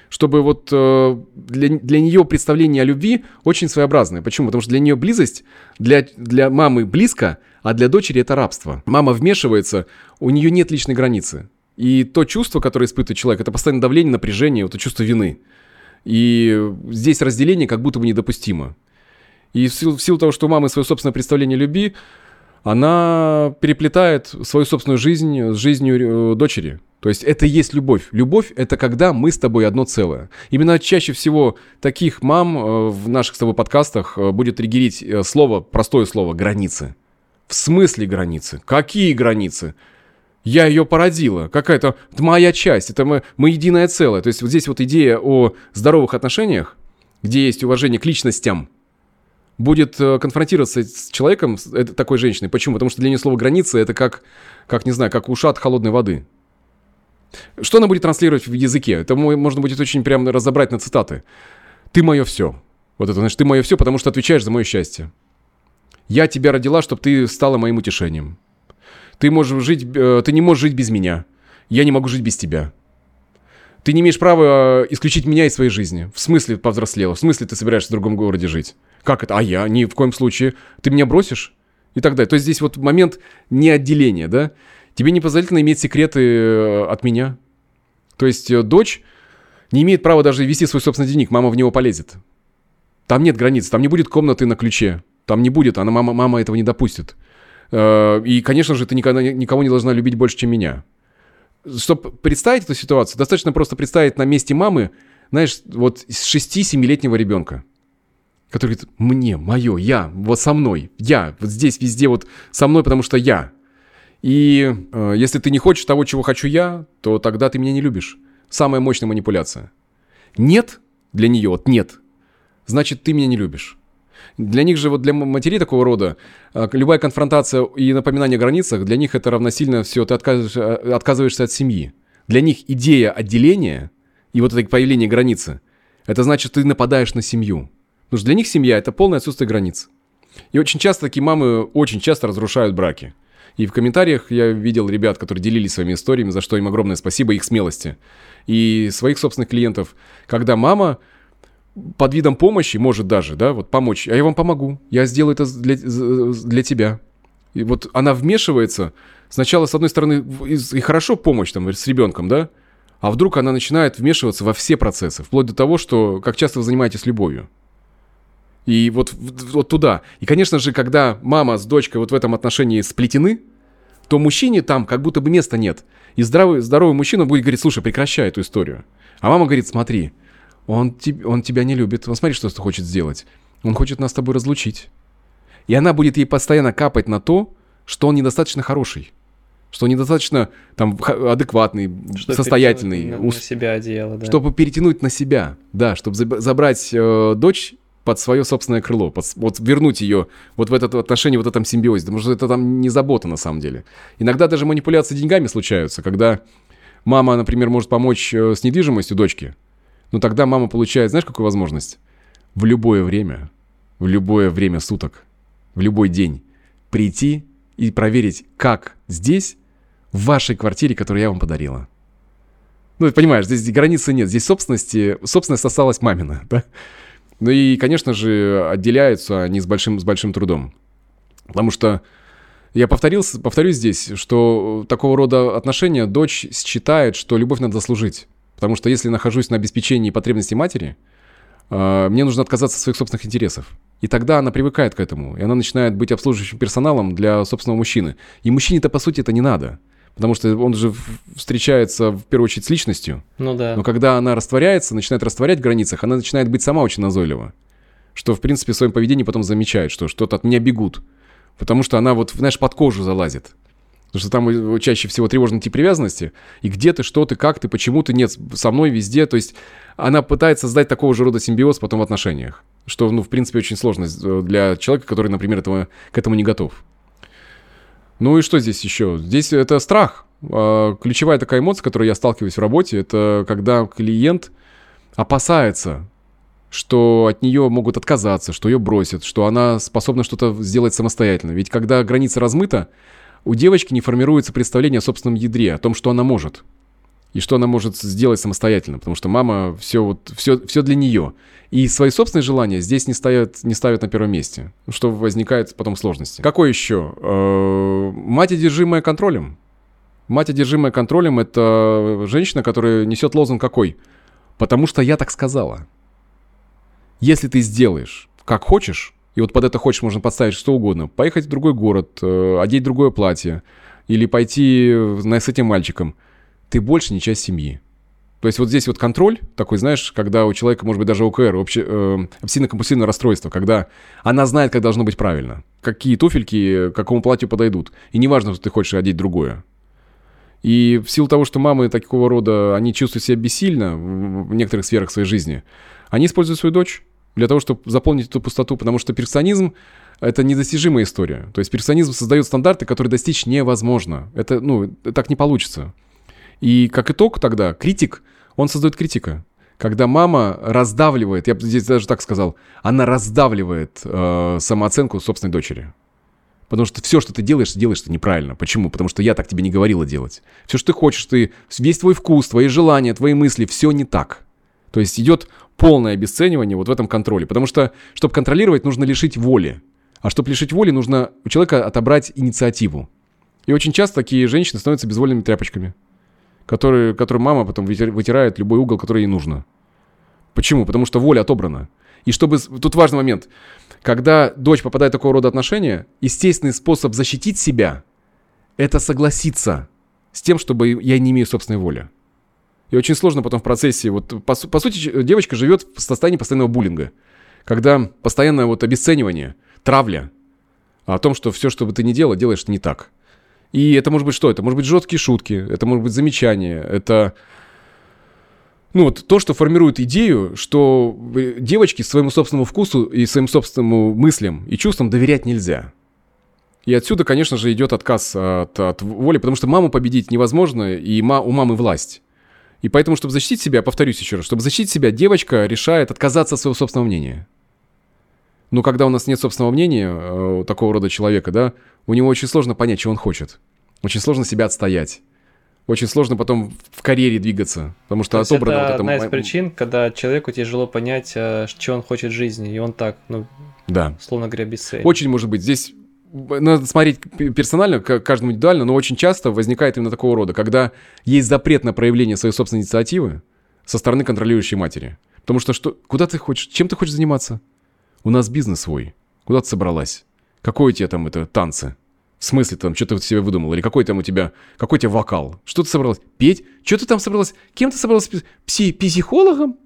A: Чтобы вот э, для, для нее представление о любви очень своеобразное. Почему? Потому что для нее близость, для, для мамы близко, а для дочери это рабство. Мама вмешивается, у нее нет личной границы. И то чувство, которое испытывает человек, это постоянное давление, напряжение, вот это чувство вины. И здесь разделение как будто бы недопустимо. И в силу, в силу того, что у мамы свое собственное представление любви, она переплетает свою собственную жизнь с жизнью э, дочери. То есть это и есть любовь. Любовь — это когда мы с тобой одно целое. Именно чаще всего таких мам э, в наших с тобой подкастах э, будет триггерить слово, простое слово «границы». В смысле границы? Какие границы? Я ее породила. Какая-то это моя часть. Это мы, мы единое целое. То есть вот здесь вот идея о здоровых отношениях, где есть уважение к личностям, будет э, конфронтироваться с человеком, с этой- такой женщиной. Почему? Потому что для нее слово границы это как, как не знаю, как ушат холодной воды. Что она будет транслировать в языке? Это мо- можно будет очень прямо разобрать на цитаты. Ты мое все. Вот это значит, ты мое все, потому что отвечаешь за мое счастье. Я тебя родила, чтобы ты стала моим утешением. Ты можешь жить, э, ты не можешь жить без меня. Я не могу жить без тебя. Ты не имеешь права э, исключить меня из своей жизни. В смысле повзрослела? В смысле ты собираешься в другом городе жить? Как это? А я? Ни в коем случае. Ты меня бросишь? И так далее. То есть здесь вот момент неотделения, да? Тебе не позволительно иметь секреты э, от меня. То есть дочь не имеет права даже вести свой собственный дневник. Мама в него полезет. Там нет границ, там не будет комнаты на ключе. Там не будет, она, мама, мама этого не допустит. Э, и, конечно же, ты никогда, никого не должна любить больше, чем меня. Чтобы представить эту ситуацию, достаточно просто представить на месте мамы, знаешь, вот 6-7-летнего ребенка, который говорит, мне, мое, я, вот со мной, я, вот здесь, везде, вот со мной, потому что я. И э, если ты не хочешь того, чего хочу я, то тогда ты меня не любишь. Самая мощная манипуляция. Нет для нее, вот нет, значит, ты меня не любишь. Для них же, вот для матерей такого рода, а, любая конфронтация и напоминание о границах, для них это равносильно все, ты а, отказываешься от семьи. Для них идея отделения и вот это появление границы, это значит, ты нападаешь на семью. Потому что для них семья – это полное отсутствие границ. И очень часто такие мамы очень часто разрушают браки. И в комментариях я видел ребят, которые делились своими историями, за что им огромное спасибо, их смелости. И своих собственных клиентов, когда мама под видом помощи может даже, да, вот помочь, а я вам помогу, я сделаю это для, для тебя. И вот она вмешивается, сначала, с одной стороны, и хорошо помощь там с ребенком, да, а вдруг она начинает вмешиваться во все процессы, вплоть до того, что как часто вы занимаетесь любовью. И вот, вот туда. И, конечно же, когда мама с дочкой вот в этом отношении сплетены, то мужчине там как будто бы места нет. И здоровый, здоровый мужчина будет говорить, слушай, прекращай эту историю. А мама говорит, смотри, он, он тебя не любит. Он смотри, что хочет сделать. Он хочет нас с тобой разлучить. И она будет ей постоянно капать на то, что он недостаточно хороший. Что он недостаточно там адекватный, что состоятельный.
B: На, на себя одеяло, да.
A: Чтобы перетянуть на себя, да, чтобы забрать э, дочь под свое собственное крыло, под, вот вернуть ее вот в это отношение, вот в этом симбиозе, потому что это там не забота на самом деле. Иногда даже манипуляции деньгами случаются, когда мама, например, может помочь э, с недвижимостью дочке, но тогда мама получает, знаешь, какую возможность? В любое время, в любое время суток, в любой день прийти и проверить, как здесь, в вашей квартире, которую я вам подарила. Ну, ты понимаешь, здесь границы нет, здесь собственности, собственность осталась мамина, да? Ну и, конечно же, отделяются они с большим, с большим трудом. Потому что я повторился, повторюсь здесь, что такого рода отношения дочь считает, что любовь надо заслужить. Потому что если нахожусь на обеспечении потребностей матери, э, мне нужно отказаться от своих собственных интересов. И тогда она привыкает к этому, и она начинает быть обслуживающим персоналом для собственного мужчины. И мужчине-то, по сути, это не надо. Потому что он же встречается в первую очередь с личностью.
B: Ну да.
A: Но когда она растворяется, начинает растворять в границах, она начинает быть сама очень назойлива. Что, в принципе, в своем поведении потом замечает, что что-то от меня бегут. Потому что она вот, знаешь, под кожу залазит. Потому что там чаще всего тревожный тип привязанности. И где ты, что ты, как ты, почему ты, нет, со мной везде. То есть она пытается создать такого же рода симбиоз потом в отношениях. Что, ну, в принципе, очень сложно э, для человека, который, например, этого, к этому не готов. Ну и что здесь еще? Здесь это страх. А, ключевая такая эмоция, с которой я сталкиваюсь в работе, это когда клиент опасается, что от нее могут отказаться, что ее бросят, что она способна что-то сделать самостоятельно. Ведь когда граница размыта, у девочки не формируется представление о собственном ядре, о том, что она может и что она может сделать самостоятельно, потому что мама все вот все, все для нее. И свои собственные желания здесь не ставят, не ставят на первом месте, что возникает потом сложности. Какой еще? Э, мать, одержимая контролем. Мать, одержимая контролем, это женщина, которая несет лозунг какой? Потому что я так сказала. Если ты сделаешь как хочешь, и вот под это хочешь можно подставить что угодно, поехать в другой город, э, одеть другое платье, или пойти с этим мальчиком – ты больше не часть семьи. То есть вот здесь вот контроль такой, знаешь, когда у человека, может быть, даже ОКР, обще, э, обсессивно-компульсивное расстройство, когда она знает, как должно быть правильно, какие туфельки к какому платью подойдут. И неважно, что ты хочешь одеть другое. И в силу того, что мамы такого рода, они чувствуют себя бессильно в некоторых сферах своей жизни, они используют свою дочь для того, чтобы заполнить эту пустоту, потому что перфекционизм — это недостижимая история. То есть перфекционизм создает стандарты, которые достичь невозможно. Это, ну, так не получится. И как итог тогда, критик, он создает критика. Когда мама раздавливает, я бы здесь даже так сказал, она раздавливает э, самооценку собственной дочери. Потому что все, что ты делаешь, ты делаешь это неправильно. Почему? Потому что я так тебе не говорила делать. Все, что ты хочешь, ты, весь твой вкус, твои желания, твои мысли, все не так. То есть идет полное обесценивание вот в этом контроле. Потому что, чтобы контролировать, нужно лишить воли. А чтобы лишить воли, нужно у человека отобрать инициативу. И очень часто такие женщины становятся безвольными тряпочками который, который мама потом вытирает любой угол, который ей нужно. Почему? Потому что воля отобрана. И чтобы... Тут важный момент. Когда дочь попадает в такого рода отношения, естественный способ защитить себя – это согласиться с тем, чтобы я не имею собственной воли. И очень сложно потом в процессе, вот по, по сути, девочка живет в состоянии постоянного буллинга, когда постоянное вот обесценивание, травля о том, что все, что бы ты ни делал, делаешь не так. И это может быть что? Это может быть жесткие шутки, это может быть замечания, это ну вот то, что формирует идею, что э, девочке своему собственному вкусу и своим собственным мыслям и чувствам доверять нельзя. И отсюда, конечно же, идет отказ от, от воли, потому что маму победить невозможно, и ма, у мамы власть. И поэтому, чтобы защитить себя, повторюсь еще раз, чтобы защитить себя, девочка решает отказаться от своего собственного мнения. Но когда у нас нет собственного мнения э, у такого рода человека, да, у него очень сложно понять, что он хочет. Очень сложно себя отстоять. Очень сложно потом в карьере двигаться, потому что
B: То отобрано это вот это... одна из причин, когда человеку тяжело понять, э, что он хочет в жизни, и он так, ну,
A: да.
B: словно говоря, без цели.
A: Очень может быть. Здесь надо смотреть персонально, каждому индивидуально, но очень часто возникает именно такого рода, когда есть запрет на проявление своей собственной инициативы со стороны контролирующей матери. Потому что, что куда ты хочешь, чем ты хочешь заниматься? У нас бизнес свой. Куда ты собралась? Какое у тебя там это танцы? В смысле там, что ты себе выдумал? Или какой там у тебя, какой у тебя вокал? Что ты собралась? Петь? Что ты там собралась? Кем ты собралась? Пси психологом?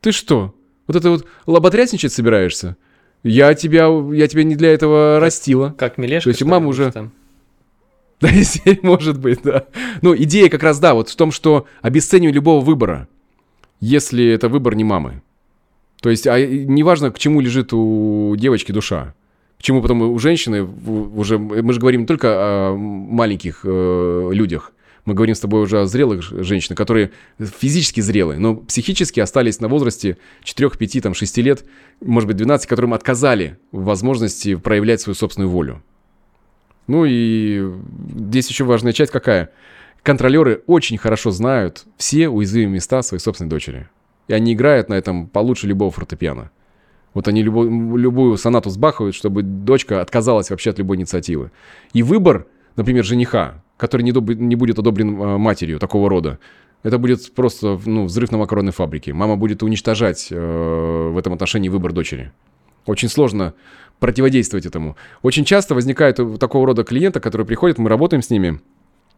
A: Ты что? Вот это вот лоботрясничать собираешься? Я тебя, я тебя не для этого растила.
B: Как Милешка,
A: То есть мама уже... Там? Да, может быть, да. Ну, идея как раз, да, вот в том, что обесценивание любого выбора, если это выбор не мамы. То есть, а неважно, к чему лежит у девочки душа. К чему потом у женщины уже... Мы же говорим не только о маленьких э, людях. Мы говорим с тобой уже о зрелых женщинах, которые физически зрелые, но психически остались на возрасте 4, 5, там, 6 лет, может быть, 12, которым отказали в возможности проявлять свою собственную волю. Ну и здесь еще важная часть какая? Контролеры очень хорошо знают все уязвимые места своей собственной дочери. И они играют на этом получше любого фортепиано. Вот они любую, любую сонату сбахивают, чтобы дочка отказалась вообще от любой инициативы. И выбор, например, жениха, который не, доб- не будет одобрен э, матерью такого рода. Это будет просто ну, взрыв на макаронной фабрике. Мама будет уничтожать э, в этом отношении выбор дочери. Очень сложно противодействовать этому. Очень часто возникает у такого рода клиента, которые приходят, мы работаем с ними.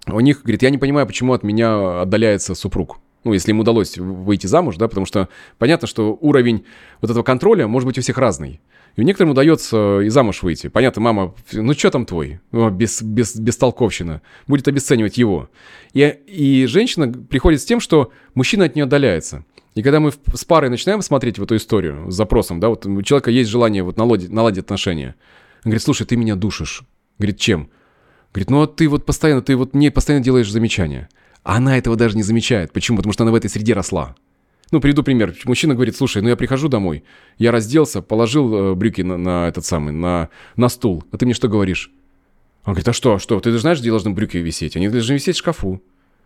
A: У них, говорит, я не понимаю, почему от меня отдаляется супруг. Ну, если им удалось выйти замуж, да, потому что понятно, что уровень вот этого контроля может быть у всех разный. И некоторым удается и замуж выйти. Понятно, мама, ну что там твой? Ну, без, без, бестолковщина. Будет обесценивать его. И, и женщина приходит с тем, что мужчина от нее отдаляется. И когда мы с парой начинаем смотреть в эту историю с запросом, да, вот у человека есть желание вот наладить, наладить отношения. Он говорит, слушай, ты меня душишь. Говорит, чем? Говорит, ну а ты вот постоянно, ты вот мне постоянно делаешь замечания. А она этого даже не замечает. Почему? Потому что она в этой среде росла. Ну, приведу пример. Мужчина говорит, слушай, ну я прихожу домой, я разделся, положил э, брюки на, на этот самый, на, на стул, а ты мне что говоришь? Он говорит, а что, что, ты знаешь, где должны брюки висеть? Они должны висеть в шкафу.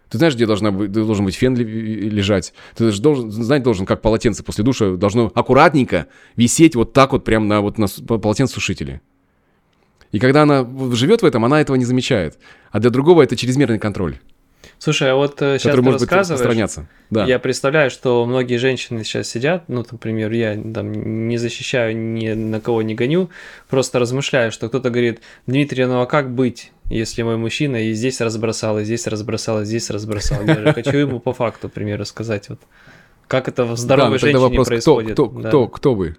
A: Ты знаешь, где должна, должен быть фен лежать? Ты должен, знать должен, как полотенце после душа должно аккуратненько висеть вот так вот прямо на, вот на полотенцесушителе. И когда она живет в этом, она этого не замечает. А для другого это чрезмерный контроль.
B: Слушай, а вот сейчас э, ты может рассказываешь, да. я представляю, что многие женщины сейчас сидят, ну, например, я там не защищаю, ни на кого не гоню, просто размышляю, что кто-то говорит, Дмитрий, ну а как быть, если мой мужчина и здесь разбросал, и здесь разбросал, и здесь разбросал? Я же хочу ему по факту, например, рассказать, вот, как это в здоровой да, женщине вопрос, происходит.
A: Кто, кто, да. кто, кто вы?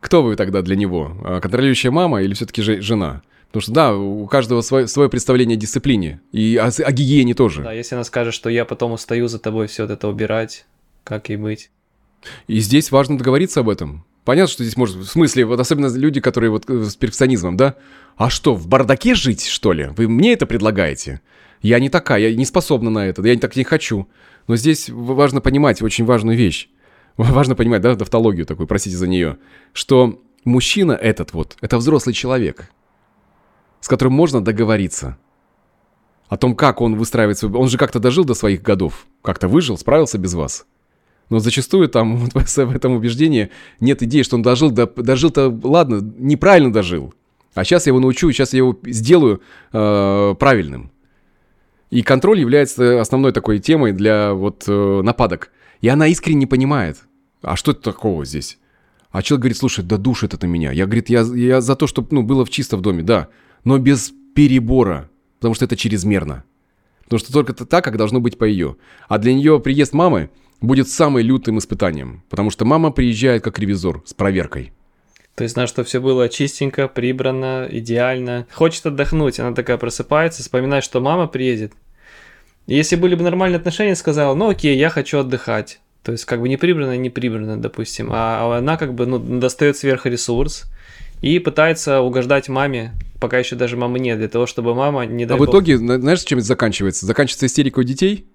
A: Кто вы тогда для него? А, контролирующая мама или все-таки жена? Потому что, да, у каждого свое, свое представление о дисциплине. И о, о гигиене тоже.
B: Да, если она скажет, что я потом устаю за тобой все это убирать, как и быть.
A: И здесь важно договориться об этом. Понятно, что здесь может... В смысле, вот особенно люди, которые вот э, с перфекционизмом, да? А что, в бардаке жить, что ли? Вы мне это предлагаете? Я не такая, я не способна на это, я так не хочу. Но здесь важно понимать очень важную вещь. Важно понимать, да, тавтологию такую, простите за нее, что мужчина этот вот, это взрослый человек с которым можно договориться. О том, как он выстраивает свой... Он же как-то дожил до своих годов. Как-то выжил, справился без вас. Но зачастую там в этом убеждении нет идеи, что он дожил, да, дожил-то, ладно, неправильно дожил. А сейчас я его научу, сейчас я его сделаю э, правильным. И контроль является основной такой темой для вот э, нападок. И она искренне не понимает. А что это такого здесь? А человек говорит, слушай, да душит это меня. Я, говорит, я, я за то, чтобы ну, было в чисто в доме, да, но без перебора, потому что это чрезмерно. Потому что только так, как должно быть по ее. А для нее приезд мамы будет самым лютым испытанием, потому что мама приезжает как ревизор с проверкой.
B: То есть, на что все было чистенько, прибрано, идеально. Хочет отдохнуть, она такая просыпается, вспоминает, что мама приедет. Если были бы нормальные отношения, сказала, ну окей, я хочу отдыхать. То есть, как бы не прибрано, не прибрано, допустим. А она как бы ну, достает сверхресурс и пытается угождать маме, пока еще даже мамы нет, для того, чтобы мама не
A: А в итоге, знаешь, чем это заканчивается? Заканчивается истерика у детей,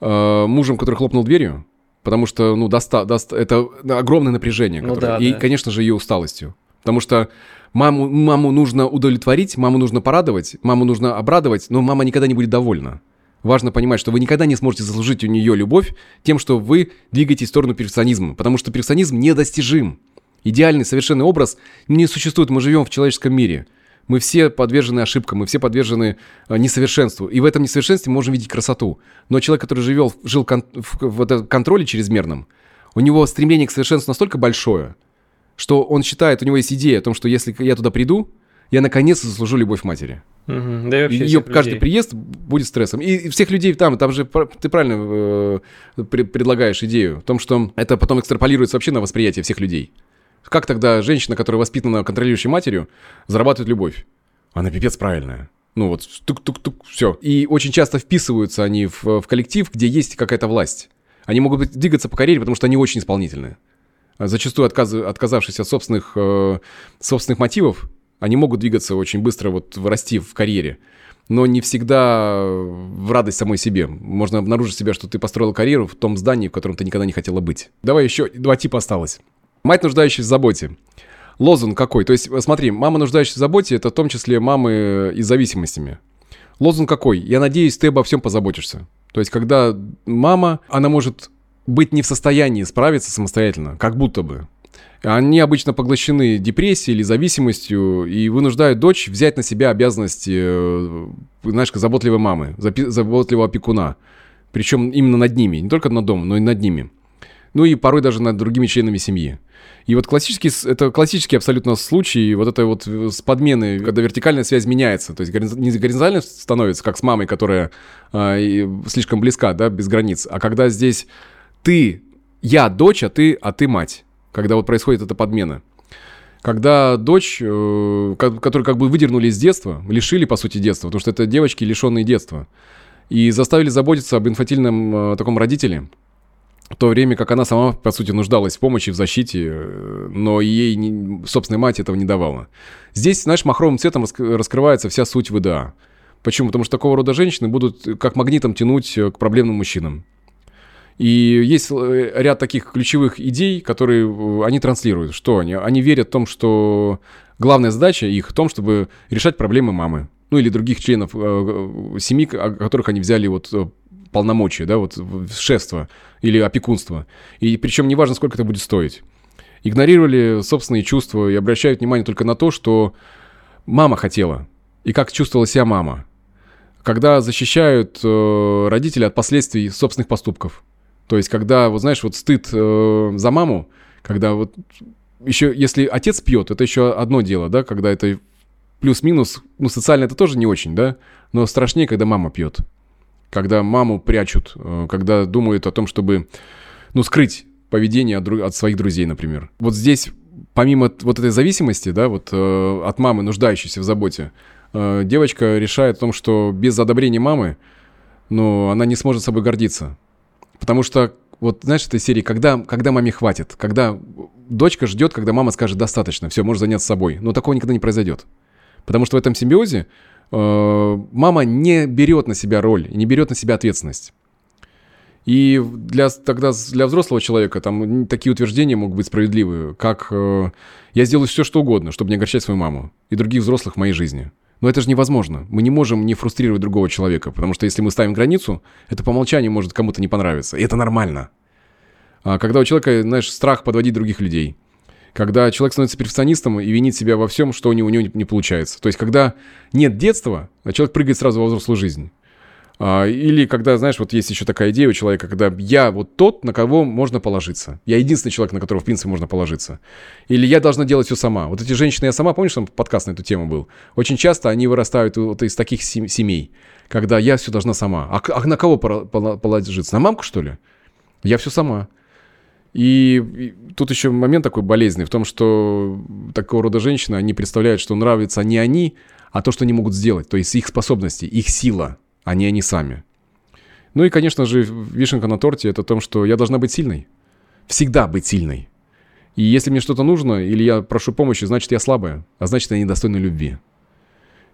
A: э, мужем, который хлопнул дверью, потому что, ну, доста, доста, это огромное напряжение, которое, ну, да, и, да. конечно же, ее усталостью. Потому что маму, маму нужно удовлетворить, маму нужно порадовать, маму нужно обрадовать, но мама никогда не будет довольна. Важно понимать, что вы никогда не сможете заслужить у нее любовь тем, что вы двигаетесь в сторону перфекционизма, потому что перфекционизм недостижим. Идеальный, совершенный образ не существует, мы живем в человеческом мире. Мы все подвержены ошибкам, мы все подвержены э, несовершенству. И в этом несовершенстве мы можем видеть красоту. Но человек, который живел, жил кон- в, в, в контроле чрезмерном, у него стремление к совершенству настолько большое, что он считает, у него есть идея о том, что если я туда приду, я наконец-то заслужу любовь матери.
B: Угу. Да
A: Ее каждый людей. приезд будет стрессом. И всех людей там, там же ты правильно э, предлагаешь идею в том, что это потом экстраполируется вообще на восприятие всех людей. Как тогда женщина, которая воспитана контролирующей матерью, зарабатывает любовь? Она пипец правильная. Ну вот, тук-тук-тук, все. И очень часто вписываются они в, в коллектив, где есть какая-то власть. Они могут двигаться по карьере, потому что они очень исполнительные. Зачастую отказ, отказавшись от собственных, э, собственных мотивов, они могут двигаться очень быстро, вот расти в карьере. Но не всегда в радость самой себе. Можно обнаружить себя, что ты построил карьеру в том здании, в котором ты никогда не хотела быть. Давай еще два типа осталось. Мать, нуждающаяся в заботе. Лозунг какой? То есть, смотри, мама, нуждающаяся в заботе, это в том числе мамы и зависимостями. Лозунг какой? Я надеюсь, ты обо всем позаботишься. То есть, когда мама, она может быть не в состоянии справиться самостоятельно, как будто бы. Они обычно поглощены депрессией или зависимостью и вынуждают дочь взять на себя обязанности, э, знаешь, заботливой мамы, заботливого опекуна. Причем именно над ними, не только над домом, но и над ними. Ну и порой даже над другими членами семьи. И вот классический, это классический абсолютно случай, вот это вот с подмены, когда вертикальная связь меняется, то есть не горизонтально становится, как с мамой, которая э, слишком близка, да, без границ, а когда здесь ты, я дочь, а ты, а ты мать когда вот происходит эта подмена. Когда дочь, э, которую как бы выдернули из детства, лишили, по сути, детства, потому что это девочки, лишенные детства, и заставили заботиться об инфантильном э, таком родителе, в то время как она сама, по сути, нуждалась в помощи, в защите, э, но ей не, собственная мать этого не давала. Здесь, знаешь, махровым цветом раскрывается вся суть ВДА. Почему? Потому что такого рода женщины будут как магнитом тянуть к проблемным мужчинам. И есть э, ряд таких ключевых идей, которые э, они транслируют. Что они? Они верят в том, что главная задача их в том, чтобы решать проблемы мамы. Ну или других членов э, семьи, о которых они взяли вот э, полномочия, да, вот шефство или опекунство. И причем неважно, сколько это будет стоить. Игнорировали собственные чувства и обращают внимание только на то, что мама хотела и как чувствовала себя мама. Когда защищают э, родителей от последствий собственных поступков. То есть, когда, вот знаешь, вот стыд э, за маму, когда вот еще, если отец пьет, это еще одно дело, да, когда это плюс-минус, ну, социально это тоже не очень, да, но страшнее, когда мама пьет. Когда маму прячут, э, когда думают о том, чтобы, ну, скрыть поведение от, от своих друзей, например. Вот здесь, помимо вот этой зависимости, да, вот э, от мамы, нуждающейся в заботе, э, девочка решает о том, что без одобрения мамы, ну, она не сможет собой гордиться. Потому что, вот знаешь, этой серии, когда, когда маме хватит, когда дочка ждет, когда мама скажет достаточно, все, можешь заняться собой. Но такого никогда не произойдет. Потому что в этом симбиозе мама не берет на себя роль, не берет на себя ответственность. И для, тогда для взрослого человека там такие утверждения могут быть справедливы, как э, «я сделаю все, что угодно, чтобы не огорчать свою маму и других взрослых в моей жизни». Но это же невозможно. Мы не можем не фрустрировать другого человека, потому что если мы ставим границу, это по умолчанию может кому-то не понравиться. И это нормально. А когда у человека, знаешь, страх подводить других людей, когда человек становится перфекционистом и винит себя во всем, что у него, у него не получается. То есть, когда нет детства, а человек прыгает сразу во взрослую жизнь. А, или когда, знаешь, вот есть еще такая идея у человека, когда я вот тот, на кого можно положиться. Я единственный человек, на которого, в принципе, можно положиться. Или я должна делать все сама. Вот эти женщины, я сама, помнишь, там подкаст на эту тему был? Очень часто они вырастают вот из таких семей, когда я все должна сама. А, а на кого положиться? На мамку, что ли? Я все сама. И, тут еще момент такой болезненный в том, что такого рода женщины, они представляют, что нравятся не они, а то, что они могут сделать. То есть их способности, их сила, а не они сами. Ну и, конечно же, вишенка на торте это том, что я должна быть сильной. Всегда быть сильной. И если мне что-то нужно, или я прошу помощи, значит, я слабая, а значит, я недостойна любви.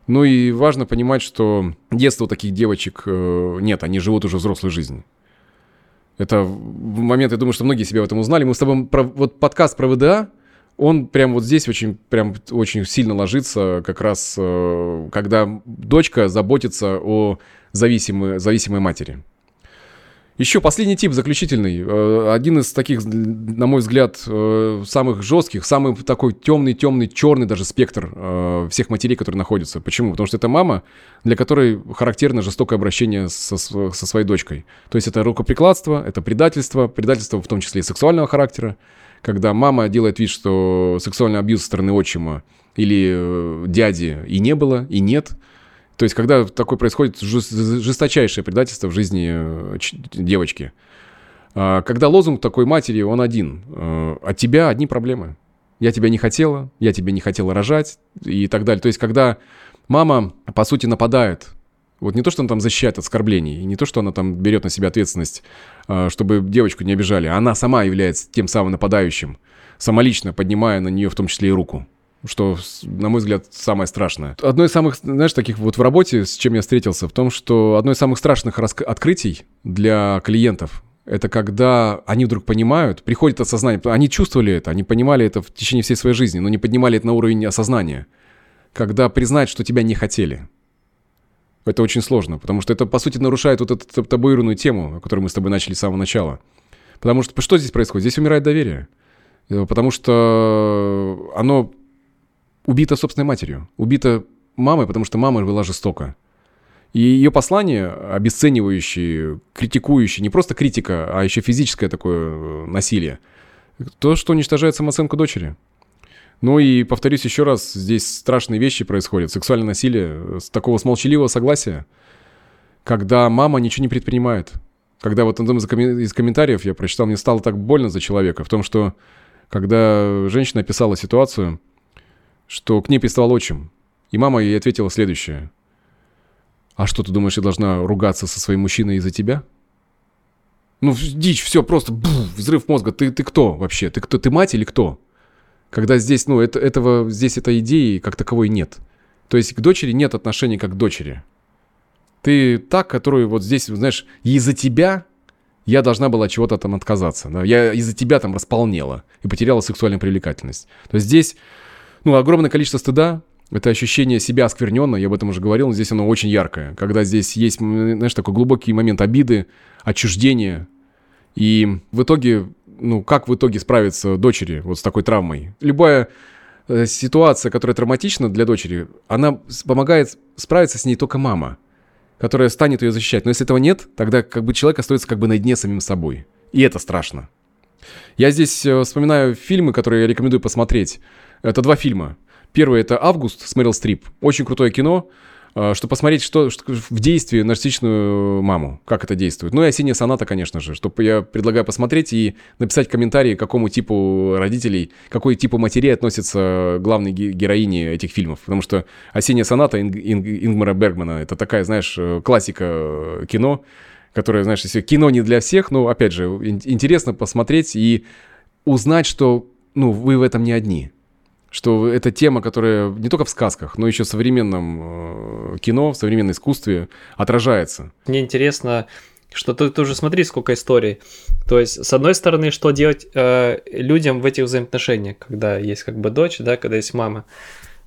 A: Ну и важно понимать, что детства у таких девочек э, нет, они живут уже взрослой жизнью. Это момент, я думаю, что многие себя в этом узнали. Мы с тобой про, вот подкаст про ВДА, он прям вот здесь очень, прям очень сильно ложится, как раз э, когда дочка заботится о зависимой, зависимой матери. Еще последний тип, заключительный. Э, один из таких, на мой взгляд, э, самых жестких, самый такой темный, темный, черный даже спектр э, всех матерей, которые находятся. Почему? Потому что это мама, для которой характерно жестокое обращение со, со своей дочкой. То есть это рукоприкладство, это предательство, предательство в том числе и сексуального характера, когда мама делает вид, что сексуальный абьюз со стороны отчима или дяди и не было, и нет – то есть, когда такое происходит жесточайшее предательство в жизни э, девочки. А, когда лозунг такой матери, он один. Э, От тебя одни проблемы. Я тебя не хотела, я тебя не хотела рожать и так далее. То есть, когда мама, по сути, нападает вот не то, что она там защищает от оскорблений, не то, что она там берет на себя ответственность, э, чтобы девочку не обижали, она сама является тем самым нападающим, самолично поднимая на нее в том числе и руку что, на мой взгляд, самое страшное. Одно из самых, знаешь, таких вот в работе, с чем я встретился, в том, что одно из самых страшных открытий для клиентов это когда они вдруг понимают, приходит осознание, они чувствовали это, они понимали это в течение всей своей жизни, но не поднимали это на уровень осознания. Когда признать, что тебя не хотели. Это очень сложно, потому что это, по сути, нарушает вот эту табуированную тему, о которой мы с тобой начали с самого начала. Потому что что здесь происходит? Здесь умирает доверие. Потому что оно убита собственной матерью, убита мамой, потому что мама была жестока. И ее послание, обесценивающее, критикующее, не просто критика, а еще физическое такое э, насилие, то, что уничтожает самооценку дочери. Ну и повторюсь еще раз, здесь страшные вещи происходят. Сексуальное насилие э, с такого с молчаливого согласия, когда мама ничего не предпринимает. Когда вот из комментариев я прочитал, мне стало так больно за человека, в том, что когда женщина описала ситуацию, что к ней приставал отчим. И мама ей ответила следующее. «А что, ты думаешь, я должна ругаться со своим мужчиной из-за тебя?» Ну, дичь, все, просто бух, взрыв мозга. Ты, ты кто вообще? Ты кто? Ты мать или кто? Когда здесь, ну, это, этого, здесь этой идеи как таковой нет. То есть к дочери нет отношения как к дочери. Ты так, которую вот здесь, знаешь, из-за тебя я должна была чего-то там отказаться. Да? Я из-за тебя там располнела и потеряла сексуальную привлекательность. То есть здесь ну, огромное количество стыда, это ощущение себя оскверненно, я об этом уже говорил, но здесь оно очень яркое. Когда здесь есть, знаешь, такой глубокий момент обиды, отчуждения. И в итоге, ну, как в итоге справиться дочери вот с такой травмой? Любая э, ситуация, которая травматична для дочери, она помогает справиться с ней только мама, которая станет ее защищать. Но если этого нет, тогда как бы человек остается как бы наедине с самим собой. И это страшно. Я здесь э, вспоминаю фильмы, которые я рекомендую посмотреть. Это два фильма. Первый это «Август» с Мэрил Стрип. Очень крутое кино, э, чтобы посмотреть, что, что в действии нарциссичную маму, как это действует. Ну и «Осенняя соната», конечно же, что я предлагаю посмотреть и написать комментарии, к какому типу родителей, какой типу матерей относятся главные героини этих фильмов. Потому что «Осенняя соната» Инг, Инг, Ингмара Бергмана — это такая, знаешь, э, классика кино, которое, знаешь, если кино не для всех, ну, опять же, интересно посмотреть и узнать, что, ну, вы в этом не одни. Что это тема, которая не только в сказках, но еще в современном э, кино, в современном искусстве отражается.
B: Мне интересно, что ты, ты уже смотри, сколько историй. То есть, с одной стороны, что делать э, людям в этих взаимоотношениях, когда есть как бы дочь, да, когда есть мама.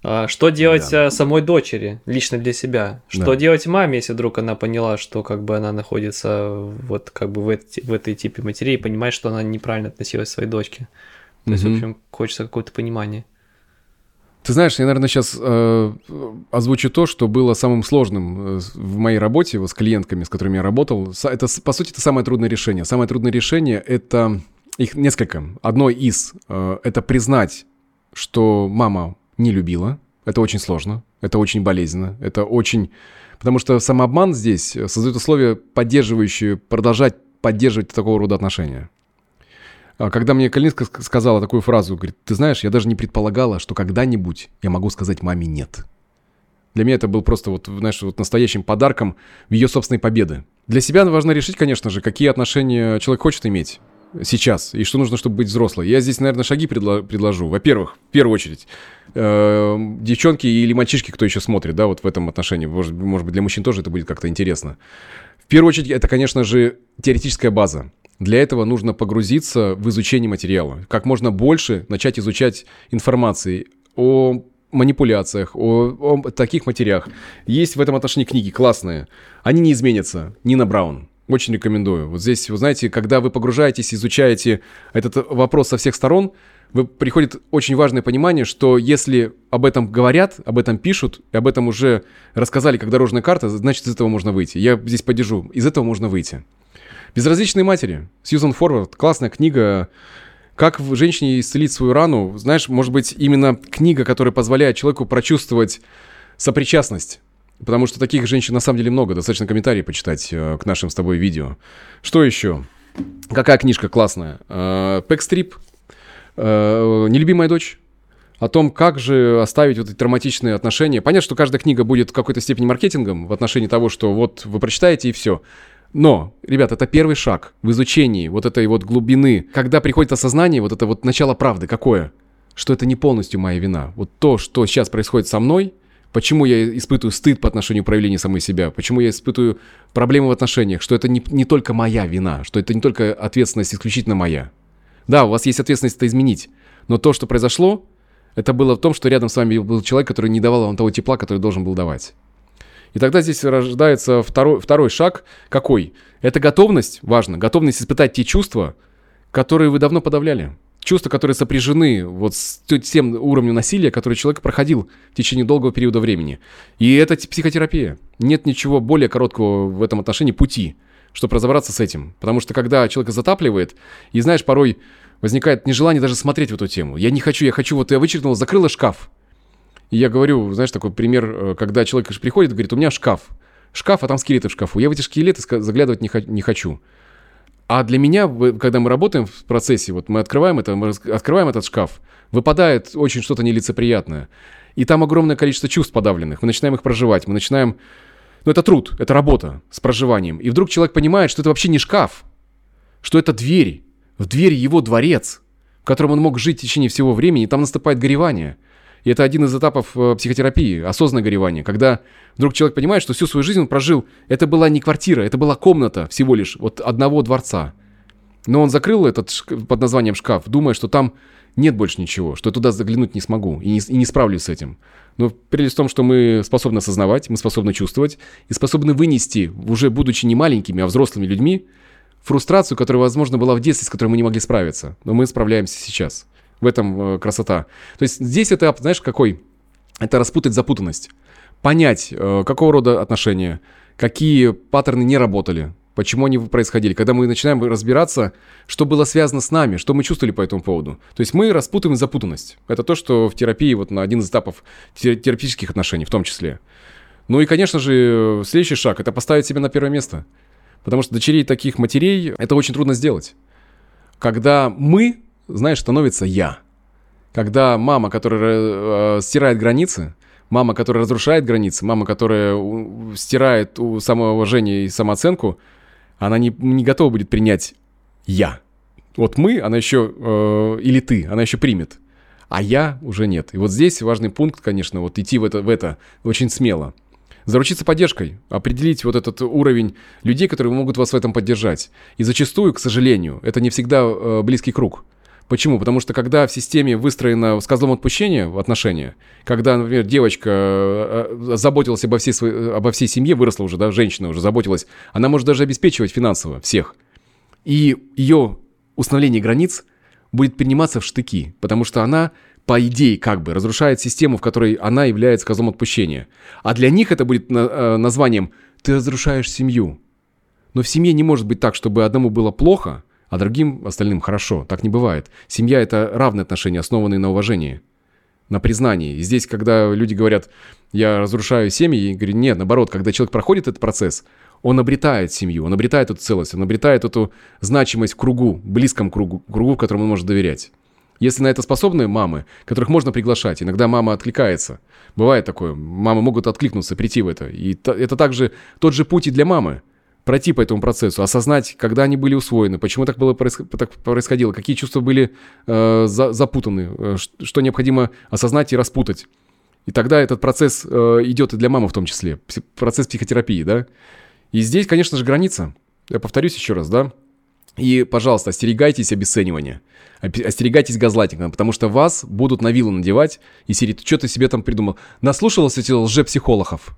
B: А, что делать да. Э, самой дочери, лично для себя? Что да. делать маме, если вдруг она поняла, что как бы она находится вот как бы в, эти, в этой типе матерей и понимает, что она неправильно относилась к своей дочке? То угу. есть, в общем, хочется какое-то понимание.
A: Ты знаешь, я, наверное, сейчас э, озвучу то, что было самым сложным э, в моей работе вот, с клиентками, с которыми я работал. Это, по сути, это самое трудное решение. Самое трудное решение — это их несколько. Одно из э, — это признать, что мама не любила. Это очень сложно, это очень болезненно, это очень... Потому что самообман здесь создает условия, поддерживающие, продолжать поддерживать такого рода отношения. А когда мне Калинска сказала такую фразу, говорит, ты знаешь, я даже не предполагала, что когда-нибудь я могу сказать маме «нет». Для меня это был просто вот, знаешь, вот настоящим подарком в ее собственной победы. Для себя важно решить, конечно же, какие отношения человек хочет иметь сейчас, и что нужно, чтобы быть взрослой. Я здесь, наверное, шаги предло- предложу. Во-первых, в первую очередь, э- девчонки или мальчишки, кто еще смотрит, да, вот в этом отношении, может, может быть, для мужчин тоже это будет как-то интересно. В первую очередь, это, конечно же, теоретическая база. Для этого нужно погрузиться в изучение материала. Как можно больше начать изучать информации о манипуляциях, о, о таких материях. Есть в этом отношении книги классные. Они не изменятся. Нина Браун. Очень рекомендую. Вот здесь, вы знаете, когда вы погружаетесь, изучаете этот вопрос со всех сторон, вы, приходит очень важное понимание, что если об этом говорят, об этом пишут, и об этом уже рассказали как дорожная карта, значит, из этого можно выйти. Я здесь поддержу. Из этого можно выйти. Безразличные матери. Сьюзан Форвард. Классная книга. Как женщине исцелить свою рану. Знаешь, может быть, именно книга, которая позволяет человеку прочувствовать сопричастность. Потому что таких женщин на самом деле много. Достаточно комментарии почитать э, к нашим с тобой видео. Что еще? Какая книжка классная? Э, Пэкстрип. Э, Нелюбимая дочь о том, как же оставить вот эти травматичные отношения. Понятно, что каждая книга будет в какой-то степени маркетингом в отношении того, что вот вы прочитаете и все. Но, ребят, это первый шаг в изучении вот этой вот глубины. Когда приходит осознание, вот это вот начало правды, какое? Что это не полностью моя вина. Вот то, что сейчас происходит со мной, почему я испытываю стыд по отношению к проявлению самой себя, почему я испытываю проблемы в отношениях, что это не, не только моя вина, что это не только ответственность исключительно моя. Да, у вас есть ответственность это изменить, но то, что произошло, это было в том, что рядом с вами был человек, который не давал вам того тепла, который должен был давать. И тогда здесь рождается второй, второй шаг. Какой? Это готовность, важно, готовность испытать те чувства, которые вы давно подавляли. Чувства, которые сопряжены вот с тем уровнем насилия, который человек проходил в течение долгого периода времени. И это психотерапия. Нет ничего более короткого в этом отношении пути, чтобы разобраться с этим. Потому что когда человека затапливает, и знаешь, порой возникает нежелание даже смотреть в эту тему. Я не хочу, я хочу, вот я вычеркнул, закрыла шкаф, и я говорю, знаешь, такой пример, э, когда человек приходит и говорит, у меня шкаф. Шкаф, а там скелеты в шкафу. Я в эти скелеты заглядывать не, хочу. А для меня, когда мы работаем в процессе, вот мы открываем это, мы открываем этот шкаф, выпадает очень что-то нелицеприятное. И там огромное количество чувств подавленных. Мы начинаем их проживать, мы начинаем... Ну, это труд, это работа с проживанием. И вдруг человек понимает, что это вообще не шкаф, что это дверь, в двери его дворец, в котором он мог жить в течение всего времени, и там наступает горевание – и это один из этапов э, психотерапии, осознанное горевание, когда вдруг человек понимает, что всю свою жизнь он прожил, это была не квартира, это была комната всего лишь, вот одного дворца. Но он закрыл этот под названием шкаф, думая, что там нет больше ничего, что я туда заглянуть не смогу и не, и не справлюсь с этим. Но прелесть в том, что мы способны осознавать, мы способны чувствовать и способны вынести, уже будучи не маленькими, а взрослыми людьми, фрустрацию, которая, возможно, была в детстве, с которой мы не могли справиться. Но мы справляемся сейчас. В этом э, красота. То есть здесь это, знаешь, какой? Это распутать запутанность. Понять, э, какого рода отношения, какие паттерны не работали, почему они происходили. Когда мы начинаем разбираться, что было связано с нами, что мы чувствовали по этому поводу. То есть мы распутываем запутанность. Это то, что в терапии, вот на один из этапов терапевтических отношений в том числе. Ну и, конечно же, следующий шаг – это поставить себя на первое место. Потому что дочерей таких матерей это очень трудно сделать. Когда мы знаешь, становится я. Когда мама, которая э, стирает границы, мама, которая разрушает границы, мама, которая стирает самоуважение и самооценку, она не, не готова будет принять я. Вот мы, она еще, э, или ты, она еще примет, а я уже нет. И вот здесь важный пункт, конечно, вот идти в это, в это очень смело. Заручиться поддержкой, определить вот этот уровень людей, которые могут вас в этом поддержать. И зачастую, к сожалению, это не всегда э, близкий круг. Почему? Потому что когда в системе выстроено с козлом отпущения отношения, когда, например, девочка э, э, заботилась обо всей, своей, обо всей семье, выросла уже, да, женщина уже заботилась, она может даже обеспечивать финансово всех. И ее установление границ будет приниматься в штыки, потому что она по идее, как бы, разрушает систему, в которой она является козлом отпущения. А для них это будет на, э, названием «ты разрушаешь семью». Но в семье не может быть так, чтобы одному было плохо, а другим остальным хорошо. Так не бывает. Семья – это равные отношения, основанные на уважении, на признании. И здесь, когда люди говорят «я разрушаю семьи», я говорю «нет, наоборот, когда человек проходит этот процесс, он обретает семью, он обретает эту целость, он обретает эту значимость в кругу, близком кругу, кругу, которому он может доверять. Если на это способны мамы, которых можно приглашать, иногда мама откликается. Бывает такое, мамы могут откликнуться, прийти в это. И это также тот же путь и для мамы. Пройти по этому процессу, осознать, когда они были усвоены, почему так было так происходило, какие чувства были э, за, запутаны, э, что необходимо осознать и распутать. И тогда этот процесс э, идет и для мамы в том числе, процесс психотерапии, да. И здесь, конечно же, граница. Я повторюсь еще раз, да. И, пожалуйста, остерегайтесь обесценивания. Остерегайтесь газлайтинга, потому что вас будут на вилы надевать и серии, что ты себе там придумал? Наслушался этих лжепсихологов?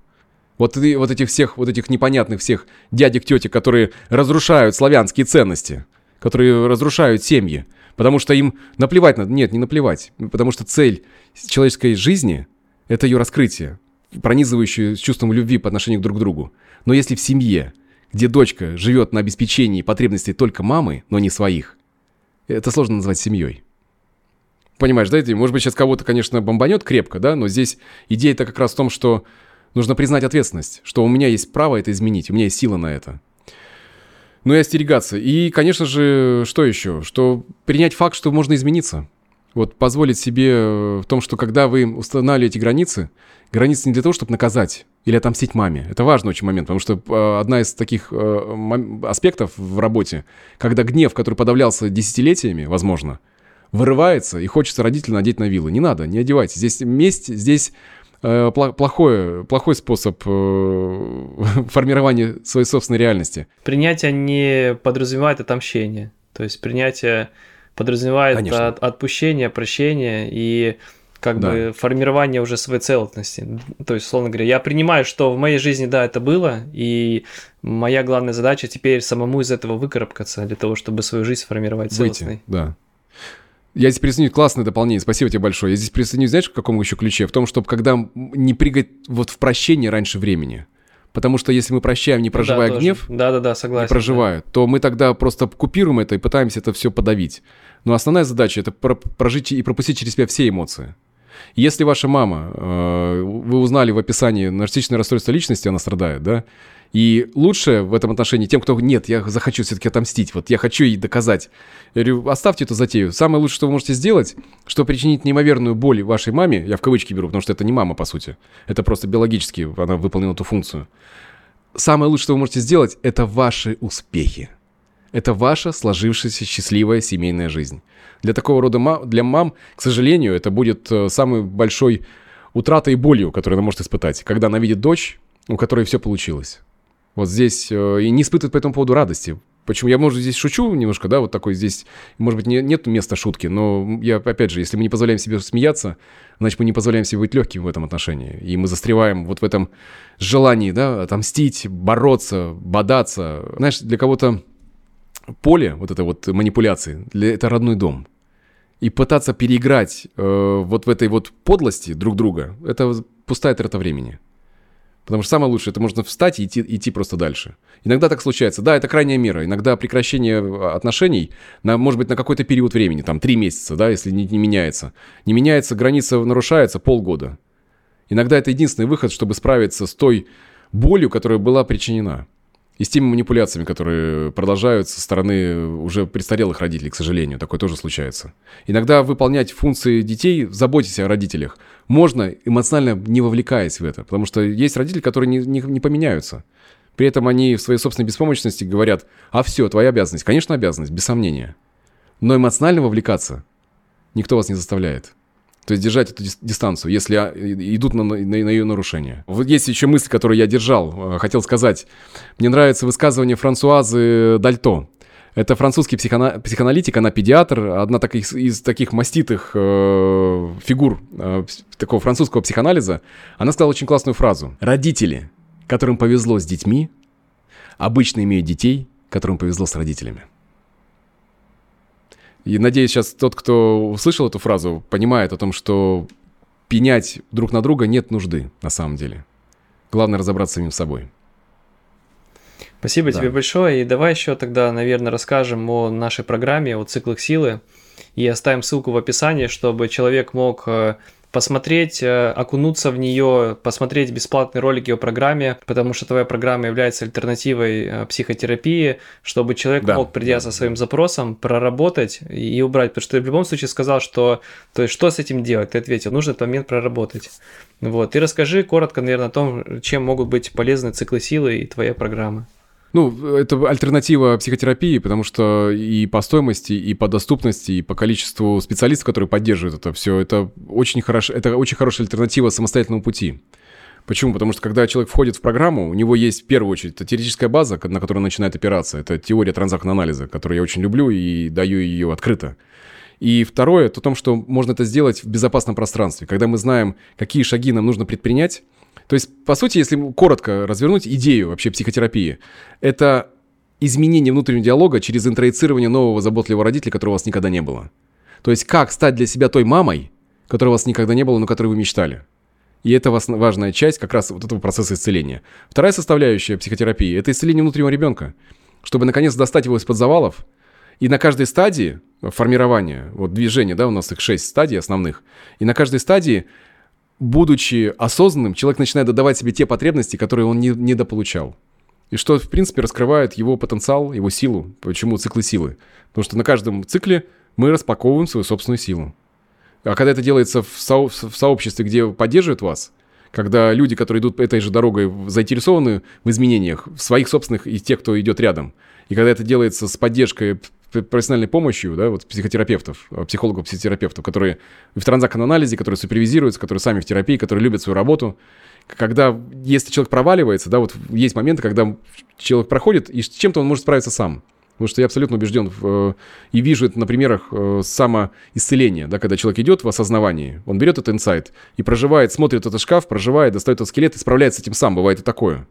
A: Вот, и, вот этих всех, вот этих непонятных всех дядек, тетек, которые разрушают славянские ценности, которые разрушают семьи, потому что им наплевать надо. Нет, не наплевать, потому что цель человеческой жизни – это ее раскрытие, пронизывающее с чувством любви по отношению друг к другу. Но если в семье – где дочка живет на обеспечении потребностей только мамы, но не своих, это сложно назвать семьей. Понимаешь, да, может быть, сейчас кого-то, конечно, бомбанет крепко, да, но здесь идея-то как раз в том, что нужно признать ответственность, что у меня есть право это изменить, у меня есть сила на это. Ну и остерегаться. И, конечно же, что еще? Что принять факт, что можно измениться. Вот позволить себе в том, что когда вы устанавливаете границы, границы не для того, чтобы наказать, или отомстить маме. Это важный очень момент, потому что э, одна из таких э, аспектов в работе, когда гнев, который подавлялся десятилетиями, возможно, вырывается и хочется родителя надеть на вилы. Не надо, не одевайте. Здесь месть, здесь э, плохой, плохой способ э, формирования своей собственной реальности.
B: Принятие не подразумевает отомщение. То есть принятие подразумевает от, отпущение, прощение и как да. бы формирование уже своей целостности. То есть, условно говоря, я принимаю, что в моей жизни, да, это было, и моя главная задача теперь самому из этого выкарабкаться для того, чтобы свою жизнь сформировать целостной. Выйти,
A: да. Я здесь присоединюсь, классное дополнение, спасибо тебе большое. Я здесь присоединюсь, знаешь, в каком еще ключе? В том, чтобы когда не прыгать вот в прощение раньше времени. Потому что если мы прощаем, не проживая да, гнев,
B: да-да-да, согласен,
A: не проживая, да. то мы тогда просто купируем это и пытаемся это все подавить. Но основная задача это прожить и пропустить через себя все эмоции. Если ваша мама, э, вы узнали в описании нарциссичное расстройство личности, она страдает, да? И лучше в этом отношении тем, кто нет, я захочу все-таки отомстить, вот я хочу ей доказать. Я говорю, оставьте эту затею. Самое лучшее, что вы можете сделать, что причинить неимоверную боль вашей маме, я в кавычки беру, потому что это не мама, по сути. Это просто биологически она выполнила эту функцию. Самое лучшее, что вы можете сделать, это ваши успехи. Это ваша сложившаяся счастливая семейная жизнь. Для такого рода мам, для мам, к сожалению, это будет э, самой большой утратой и болью, которую она может испытать, когда она видит дочь, у которой все получилось. Вот здесь э, и не испытывает по этому поводу радости. Почему я, может, здесь шучу немножко, да, вот такой здесь, может быть, не, нет места шутки, но я, опять же, если мы не позволяем себе смеяться, значит, мы не позволяем себе быть легким в этом отношении. И мы застреваем вот в этом желании, да, отомстить, бороться, бодаться. Знаешь, для кого-то поле, вот это вот манипуляции, для, это родной дом и пытаться переиграть э, вот в этой вот подлости друг друга, это пустая трата времени. Потому что самое лучшее, это можно встать и идти, идти просто дальше. Иногда так случается. Да, это крайняя мера. Иногда прекращение э, отношений, на, может быть, на какой-то период времени, там, три месяца, да, если не, не меняется. Не меняется, граница нарушается полгода. Иногда это единственный выход, чтобы справиться с той болью, которая была причинена. И с теми манипуляциями, которые продолжаются со стороны уже престарелых родителей, к сожалению, такое тоже случается. Иногда выполнять функции детей, заботьтесь о родителях, можно, эмоционально не вовлекаясь в это, потому что есть родители, которые не, не, не поменяются. При этом они в своей собственной беспомощности говорят, а все, твоя обязанность. Конечно, обязанность, без сомнения. Но эмоционально вовлекаться никто вас не заставляет. То есть держать эту дистанцию, если а, идут на, на, на ее нарушение. Вот есть еще мысль, которую я держал, э, хотел сказать. Мне нравится высказывание Франсуазы Дальто. Это французский психоана- психоаналитик, она педиатр, одна так, из, из таких маститых э, фигур э, такого французского психоанализа. Она сказала очень классную фразу. Родители, которым повезло с детьми, обычно имеют детей, которым повезло с родителями. И надеюсь, сейчас тот, кто услышал эту фразу, понимает о том, что пенять друг на друга нет нужды на самом деле. Главное разобраться с самим собой.
B: Спасибо да. тебе большое. И давай еще тогда, наверное, расскажем о нашей программе, о циклах силы. И оставим ссылку в описании, чтобы человек мог э, посмотреть, э, окунуться в нее, посмотреть бесплатные ролики о программе, потому что твоя программа является альтернативой э, психотерапии, чтобы человек да. мог, придя со своим запросом, проработать и убрать. Потому что ты в любом случае сказал, что то есть, что с этим делать? Ты ответил, нужно этот момент проработать. Вот. И расскажи коротко, наверное, о том, чем могут быть полезны циклы силы и твоя программа.
A: Ну, это альтернатива психотерапии, потому что и по стоимости, и по доступности, и по количеству специалистов, которые поддерживают это все, это очень, хорошо, это очень хорошая альтернатива самостоятельному пути. Почему? Потому что когда человек входит в программу, у него есть в первую очередь это теоретическая база, на которой начинает опираться. Это теория транзактного анализа, которую я очень люблю и даю ее открыто. И второе, это том, что можно это сделать в безопасном пространстве. Когда мы знаем, какие шаги нам нужно предпринять, то есть, по сути, если коротко развернуть идею вообще психотерапии, это изменение внутреннего диалога через интроицирование нового заботливого родителя, которого у вас никогда не было. То есть, как стать для себя той мамой, которой у вас никогда не было, но которой вы мечтали. И это важная часть как раз вот этого процесса исцеления. Вторая составляющая психотерапии – это исцеление внутреннего ребенка. Чтобы, наконец, достать его из-под завалов. И на каждой стадии формирования, вот движения, да, у нас их шесть стадий основных, и на каждой стадии будучи осознанным, человек начинает додавать себе те потребности, которые он не, недополучал. И что, в принципе, раскрывает его потенциал, его силу. Почему циклы силы? Потому что на каждом цикле мы распаковываем свою собственную силу. А когда это делается в, со- в сообществе, где поддерживают вас, когда люди, которые идут этой же дорогой, заинтересованы в изменениях, в своих собственных и тех, кто идет рядом, и когда это делается с поддержкой профессиональной помощью, да, вот психотерапевтов, э, психологов, психотерапевтов, которые в транзакционном анализе, которые супервизируются, которые сами в терапии, которые любят свою работу. Когда, если человек проваливается, да, вот есть моменты, когда человек проходит, и с чем-то он может справиться сам. Потому что я абсолютно убежден в, э, и вижу это на примерах э, самоисцеления, да, когда человек идет в осознавании, он берет этот инсайт и проживает, смотрит этот шкаф, проживает, достает этот скелет и справляется с этим сам, бывает и такое.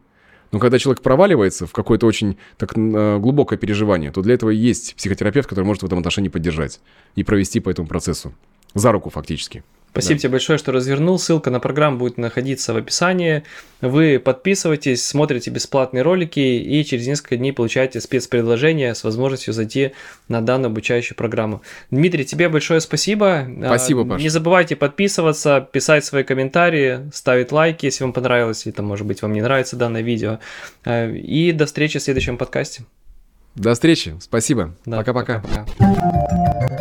A: Но когда человек проваливается в какое-то очень так, э, глубокое переживание, то для этого есть психотерапевт, который может в этом отношении поддержать и провести по этому процессу. За руку фактически.
B: Спасибо да. тебе большое, что развернул. Ссылка на программу будет находиться в описании. Вы подписывайтесь, смотрите бесплатные ролики и через несколько дней получаете спецпредложение с возможностью зайти на данную обучающую программу. Дмитрий, тебе большое спасибо.
A: Спасибо, а,
B: Паша. Не забывайте подписываться, писать свои комментарии, ставить лайки, если вам понравилось, или там, может быть, вам не нравится данное видео. А, и до встречи в следующем подкасте.
A: До встречи. Спасибо. Пока-пока.
B: Да,